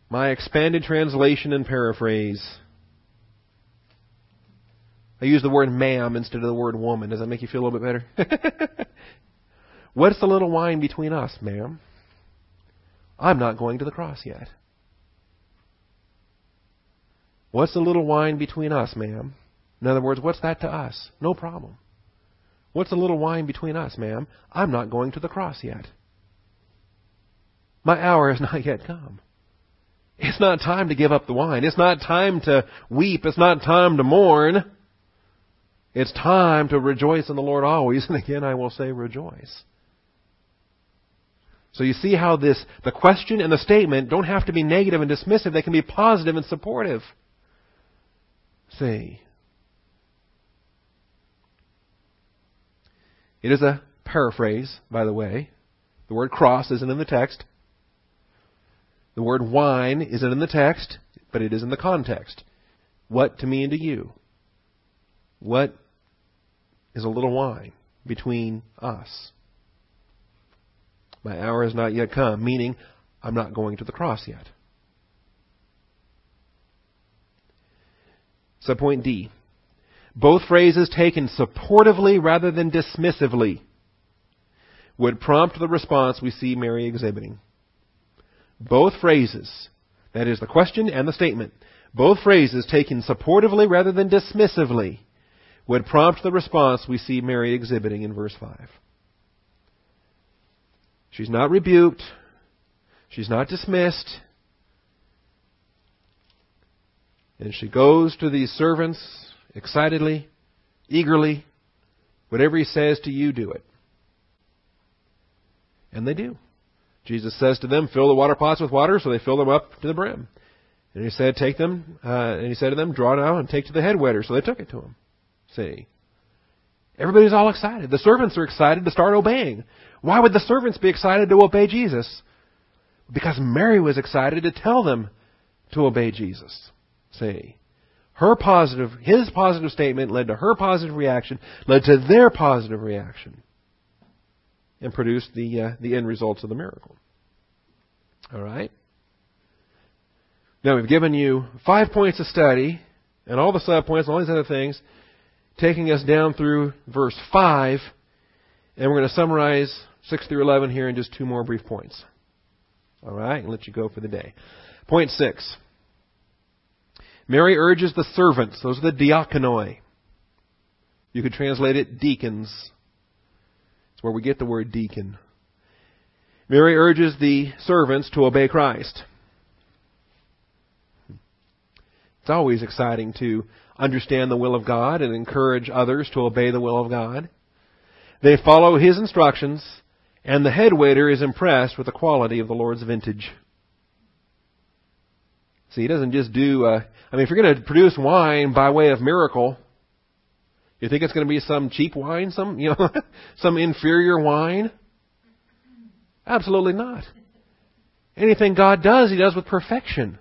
My expanded translation and paraphrase. I use the word ma'am instead of the word woman. Does that make you feel a little bit better? (laughs) What's the little wine between us, ma'am? I'm not going to the cross yet. What's the little wine between us, ma'am? In other words, what's that to us? No problem. What's a little wine between us, ma'am? I'm not going to the cross yet. My hour has (laughs) not yet come. It's not time to give up the wine. It's not time to weep. It's not time to mourn. It's time to rejoice in the Lord always. (laughs) And again, I will say rejoice. So you see how this, the question and the statement don't have to be negative and dismissive. They can be positive and supportive. See. It is a paraphrase, by the way. The word cross isn't in the text. The word wine isn't in the text, but it is in the context. What to me and to you? What is a little wine between us? My hour has not yet come, meaning I'm not going to the cross yet. Subpoint D. Both phrases taken supportively rather than dismissively would prompt the response we see Mary exhibiting. Both phrases, that is the question and the statement, both phrases taken supportively rather than dismissively would prompt the response we see Mary exhibiting in verse 5. She's not rebuked. She's not dismissed. And she goes to these servants excitedly, eagerly. Whatever he says to you, do it. And they do. Jesus says to them, fill the water pots with water, so they fill them up to the brim. And he said, take them, uh, and he said to them, draw out and take to the head wetter. So they took it to him. See? Everybody's all excited. The servants are excited to start obeying. Why would the servants be excited to obey Jesus? Because Mary was excited to tell them to obey Jesus. See? Her positive, his positive statement led to her positive reaction, led to their positive reaction, and produced the, uh, the end results of the miracle. Alright? Now we've given you five points of study, and all the subpoints, and all these other things taking us down through verse 5, and we're going to summarize 6 through 11 here in just two more brief points. All right, and let you go for the day. Point 6. Mary urges the servants, those are the diakonoi. You could translate it deacons. It's where we get the word deacon. Mary urges the servants to obey Christ. It's always exciting to understand the will of God and encourage others to obey the will of God. They follow His instructions, and the head waiter is impressed with the quality of the Lord's vintage. See, he doesn't just do, uh, I mean, if you're going to produce wine by way of miracle, you think it's going to be some cheap wine, some, you know, (laughs) some inferior wine? Absolutely not. Anything God does, He does with perfection.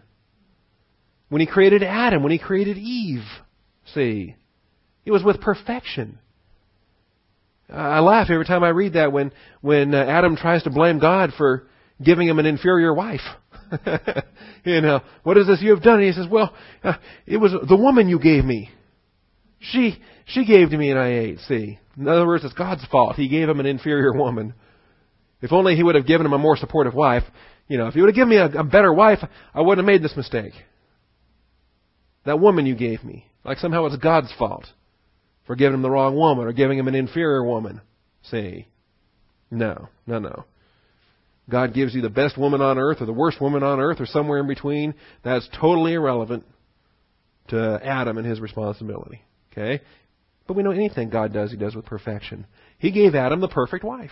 When He created Adam, when He created Eve, See, it was with perfection. I laugh every time I read that when when uh, Adam tries to blame God for giving him an inferior wife. (laughs) you know, what is this you have done? And he says, "Well, uh, it was the woman you gave me. She she gave to me and I ate." See, in other words, it's God's fault. He gave him an inferior woman. If only he would have given him a more supportive wife. You know, if he would have given me a, a better wife, I wouldn't have made this mistake. That woman you gave me. Like somehow it's God's fault for giving him the wrong woman or giving him an inferior woman. See? No, no, no. God gives you the best woman on earth or the worst woman on earth or somewhere in between. That's totally irrelevant to Adam and his responsibility. Okay? But we know anything God does, He does with perfection. He gave Adam the perfect wife.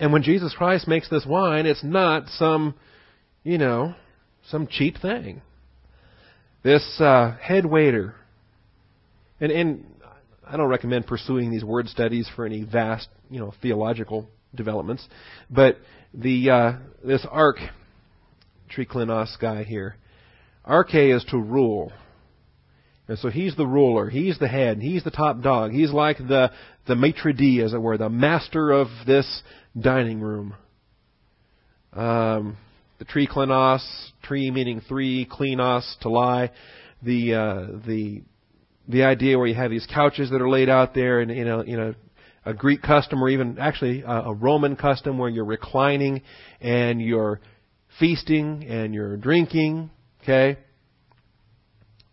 And when Jesus Christ makes this wine, it's not some, you know, some cheap thing. This uh, head waiter, and, and I don't recommend pursuing these word studies for any vast, you know, theological developments, but the uh, this ark triklinos guy here, arche is to rule. And so he's the ruler, he's the head, he's the top dog, he's like the the maitre d, as it were, the master of this dining room. Um, the triklinos, tree meaning three, klinos to lie. The uh, the the idea where you have these couches that are laid out there, and you know, you know, a Greek custom or even actually a Roman custom where you're reclining and you're feasting and you're drinking. Okay,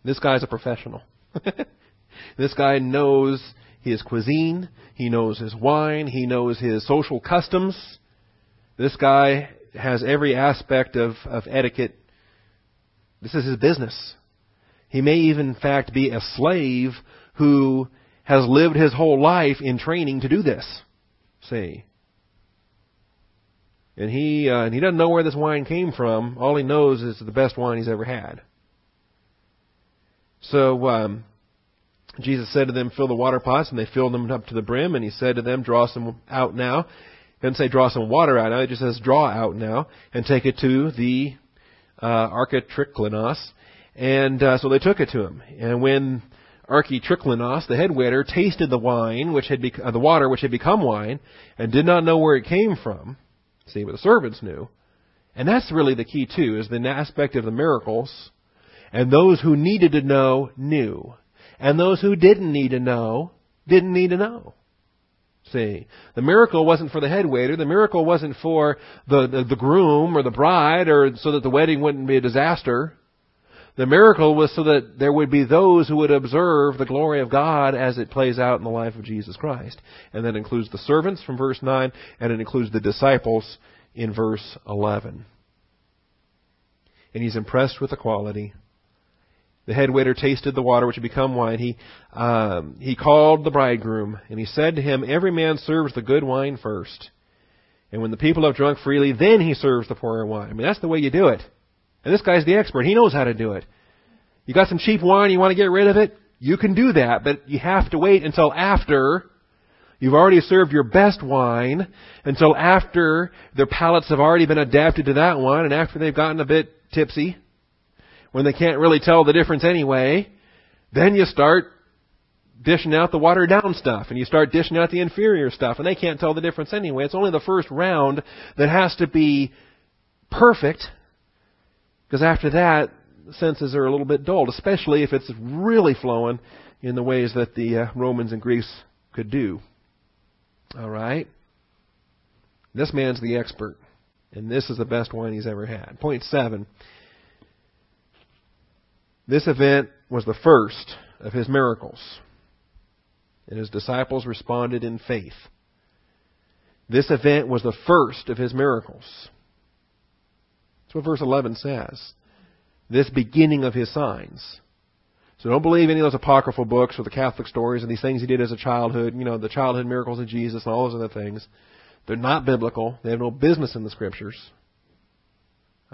this guy's a professional. (laughs) this guy knows his cuisine. He knows his wine. He knows his social customs. This guy has every aspect of, of etiquette. This is his business. He may even, in fact, be a slave who has lived his whole life in training to do this. See? And he uh, and he doesn't know where this wine came from. All he knows is the best wine he's ever had. So um, Jesus said to them, "Fill the water pots," and they filled them up to the brim. And he said to them, "Draw some out now." He doesn't say draw some water out now. It just says draw out now and take it to the uh, architriklinos. And uh, so they took it to him. And when Architriklinos, the head waiter, tasted the wine, which had bec- uh, the water which had become wine, and did not know where it came from. See, but the servants knew. And that's really the key too, is the aspect of the miracles. And those who needed to know knew. And those who didn't need to know didn't need to know. See, the miracle wasn't for the head waiter. The miracle wasn't for the, the, the groom or the bride, or so that the wedding wouldn't be a disaster. The miracle was so that there would be those who would observe the glory of God as it plays out in the life of Jesus Christ. And that includes the servants from verse 9, and it includes the disciples in verse 11. And he's impressed with the quality. The head waiter tasted the water which had become wine. He, um, he called the bridegroom, and he said to him, Every man serves the good wine first. And when the people have drunk freely, then he serves the poorer wine. I mean, that's the way you do it. And this guy's the expert. He knows how to do it. You got some cheap wine, you want to get rid of it? You can do that, but you have to wait until after you've already served your best wine, until after their palates have already been adapted to that wine, and after they've gotten a bit tipsy, when they can't really tell the difference anyway, then you start dishing out the watered down stuff, and you start dishing out the inferior stuff, and they can't tell the difference anyway. It's only the first round that has to be perfect because after that, senses are a little bit dulled, especially if it's really flowing in the ways that the uh, Romans and Greeks could do. All right? This man's the expert, and this is the best wine he's ever had. Point seven. This event was the first of his miracles, and his disciples responded in faith. This event was the first of his miracles. That's what verse 11 says. This beginning of his signs. So don't believe any of those apocryphal books or the Catholic stories and these things he did as a childhood, you know, the childhood miracles of Jesus and all those other things. They're not biblical. They have no business in the scriptures.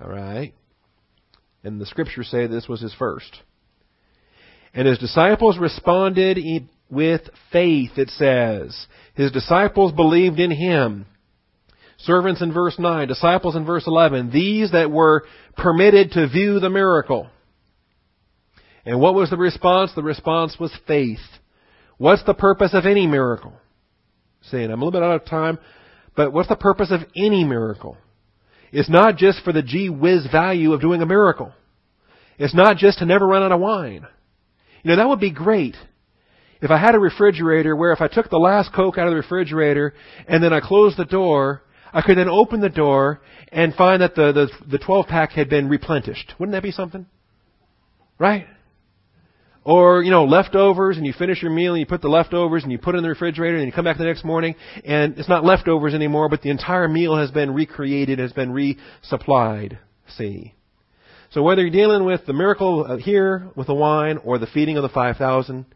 All right? And the scriptures say this was his first. And his disciples responded with faith, it says. His disciples believed in him. Servants in verse 9, disciples in verse 11, these that were permitted to view the miracle. And what was the response? The response was faith. What's the purpose of any miracle? Saying, I'm a little bit out of time, but what's the purpose of any miracle? It's not just for the gee whiz value of doing a miracle. It's not just to never run out of wine. You know, that would be great. If I had a refrigerator where if I took the last Coke out of the refrigerator and then I closed the door I could then open the door and find that the, the, the 12 pack had been replenished. Wouldn't that be something? Right? Or, you know, leftovers and you finish your meal and you put the leftovers and you put it in the refrigerator and you come back the next morning and it's not leftovers anymore, but the entire meal has been recreated, has been resupplied. See? So whether you're dealing with the miracle uh, here with the wine or the feeding of the 5,000,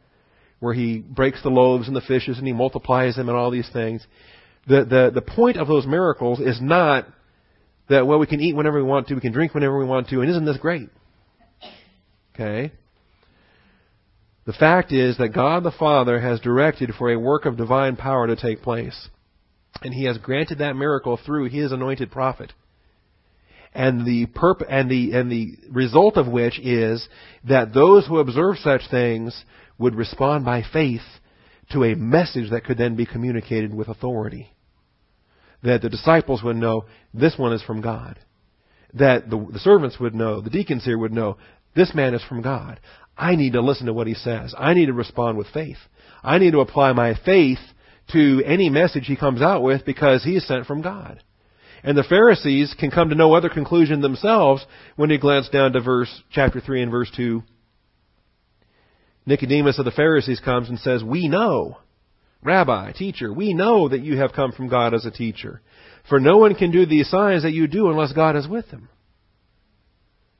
where he breaks the loaves and the fishes and he multiplies them and all these things, The, the, the point of those miracles is not that, well, we can eat whenever we want to, we can drink whenever we want to, and isn't this great? Okay? The fact is that God the Father has directed for a work of divine power to take place. And He has granted that miracle through His anointed prophet. And the perp- and the and the result of which is that those who observe such things would respond by faith to a message that could then be communicated with authority. That the disciples would know this one is from God. That the, the servants would know, the deacons here would know, this man is from God. I need to listen to what he says. I need to respond with faith. I need to apply my faith to any message he comes out with because he is sent from God. And the Pharisees can come to no other conclusion themselves when you glance down to verse chapter 3 and verse 2. Nicodemus of the Pharisees comes and says, We know, Rabbi, teacher, we know that you have come from God as a teacher. For no one can do these signs that you do unless God is with him.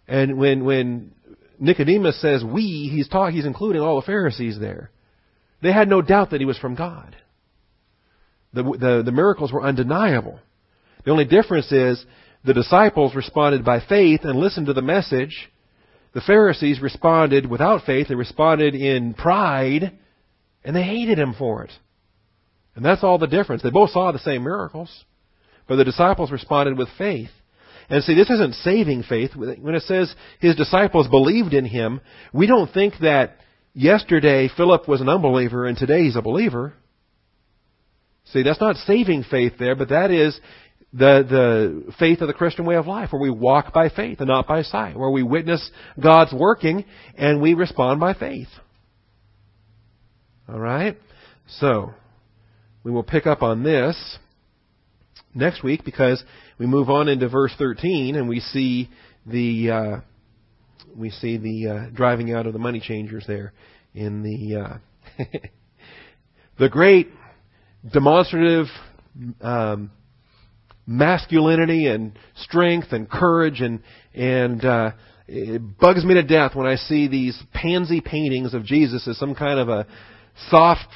And when, when Nicodemus says we, he's, talk, he's including all the Pharisees there. They had no doubt that he was from God. The, the, the miracles were undeniable. The only difference is the disciples responded by faith and listened to the message. The Pharisees responded without faith. They responded in pride, and they hated him for it. And that's all the difference. They both saw the same miracles, but the disciples responded with faith. And see, this isn't saving faith. When it says his disciples believed in him, we don't think that yesterday Philip was an unbeliever and today he's a believer. See, that's not saving faith there, but that is the, the faith of the Christian way of life, where we walk by faith and not by sight, where we witness God's working and we respond by faith. Alright? So, we will pick up on this next week because we move on into verse 13 and we see the uh, we see the uh, driving out of the money changers there in the uh, (laughs) the great demonstrative um, masculinity and strength and courage and and uh, it bugs me to death when I see these pansy paintings of Jesus as some kind of a soft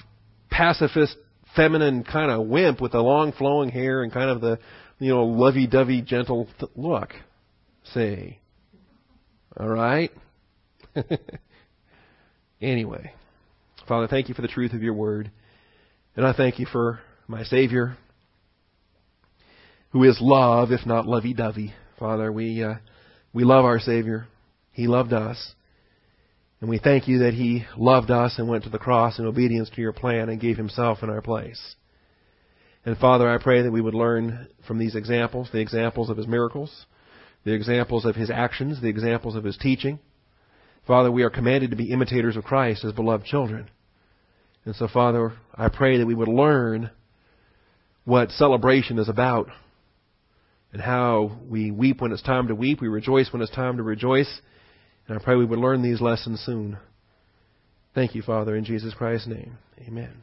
pacifist feminine kind of wimp with the long flowing hair and kind of the you know lovey-dovey gentle th- look. Say, all right. (laughs) anyway, Father, thank you for the truth of your word, and I thank you for my Savior, who is love, if not lovey-dovey. Father, we uh, we love our Savior. He loved us. And we thank you that He loved us and went to the cross in obedience to your plan and gave Himself in our place. And Father, I pray that we would learn from these examples, the examples of His miracles, the examples of His actions, the examples of His teaching. Father, we are commanded to be imitators of Christ as beloved children. And so, Father, I pray that we would learn what celebration is about and how we weep when it's time to weep, we rejoice when it's time to rejoice, and I pray we would learn these lessons soon. Thank you, Father, in Jesus Christ's name. Amen.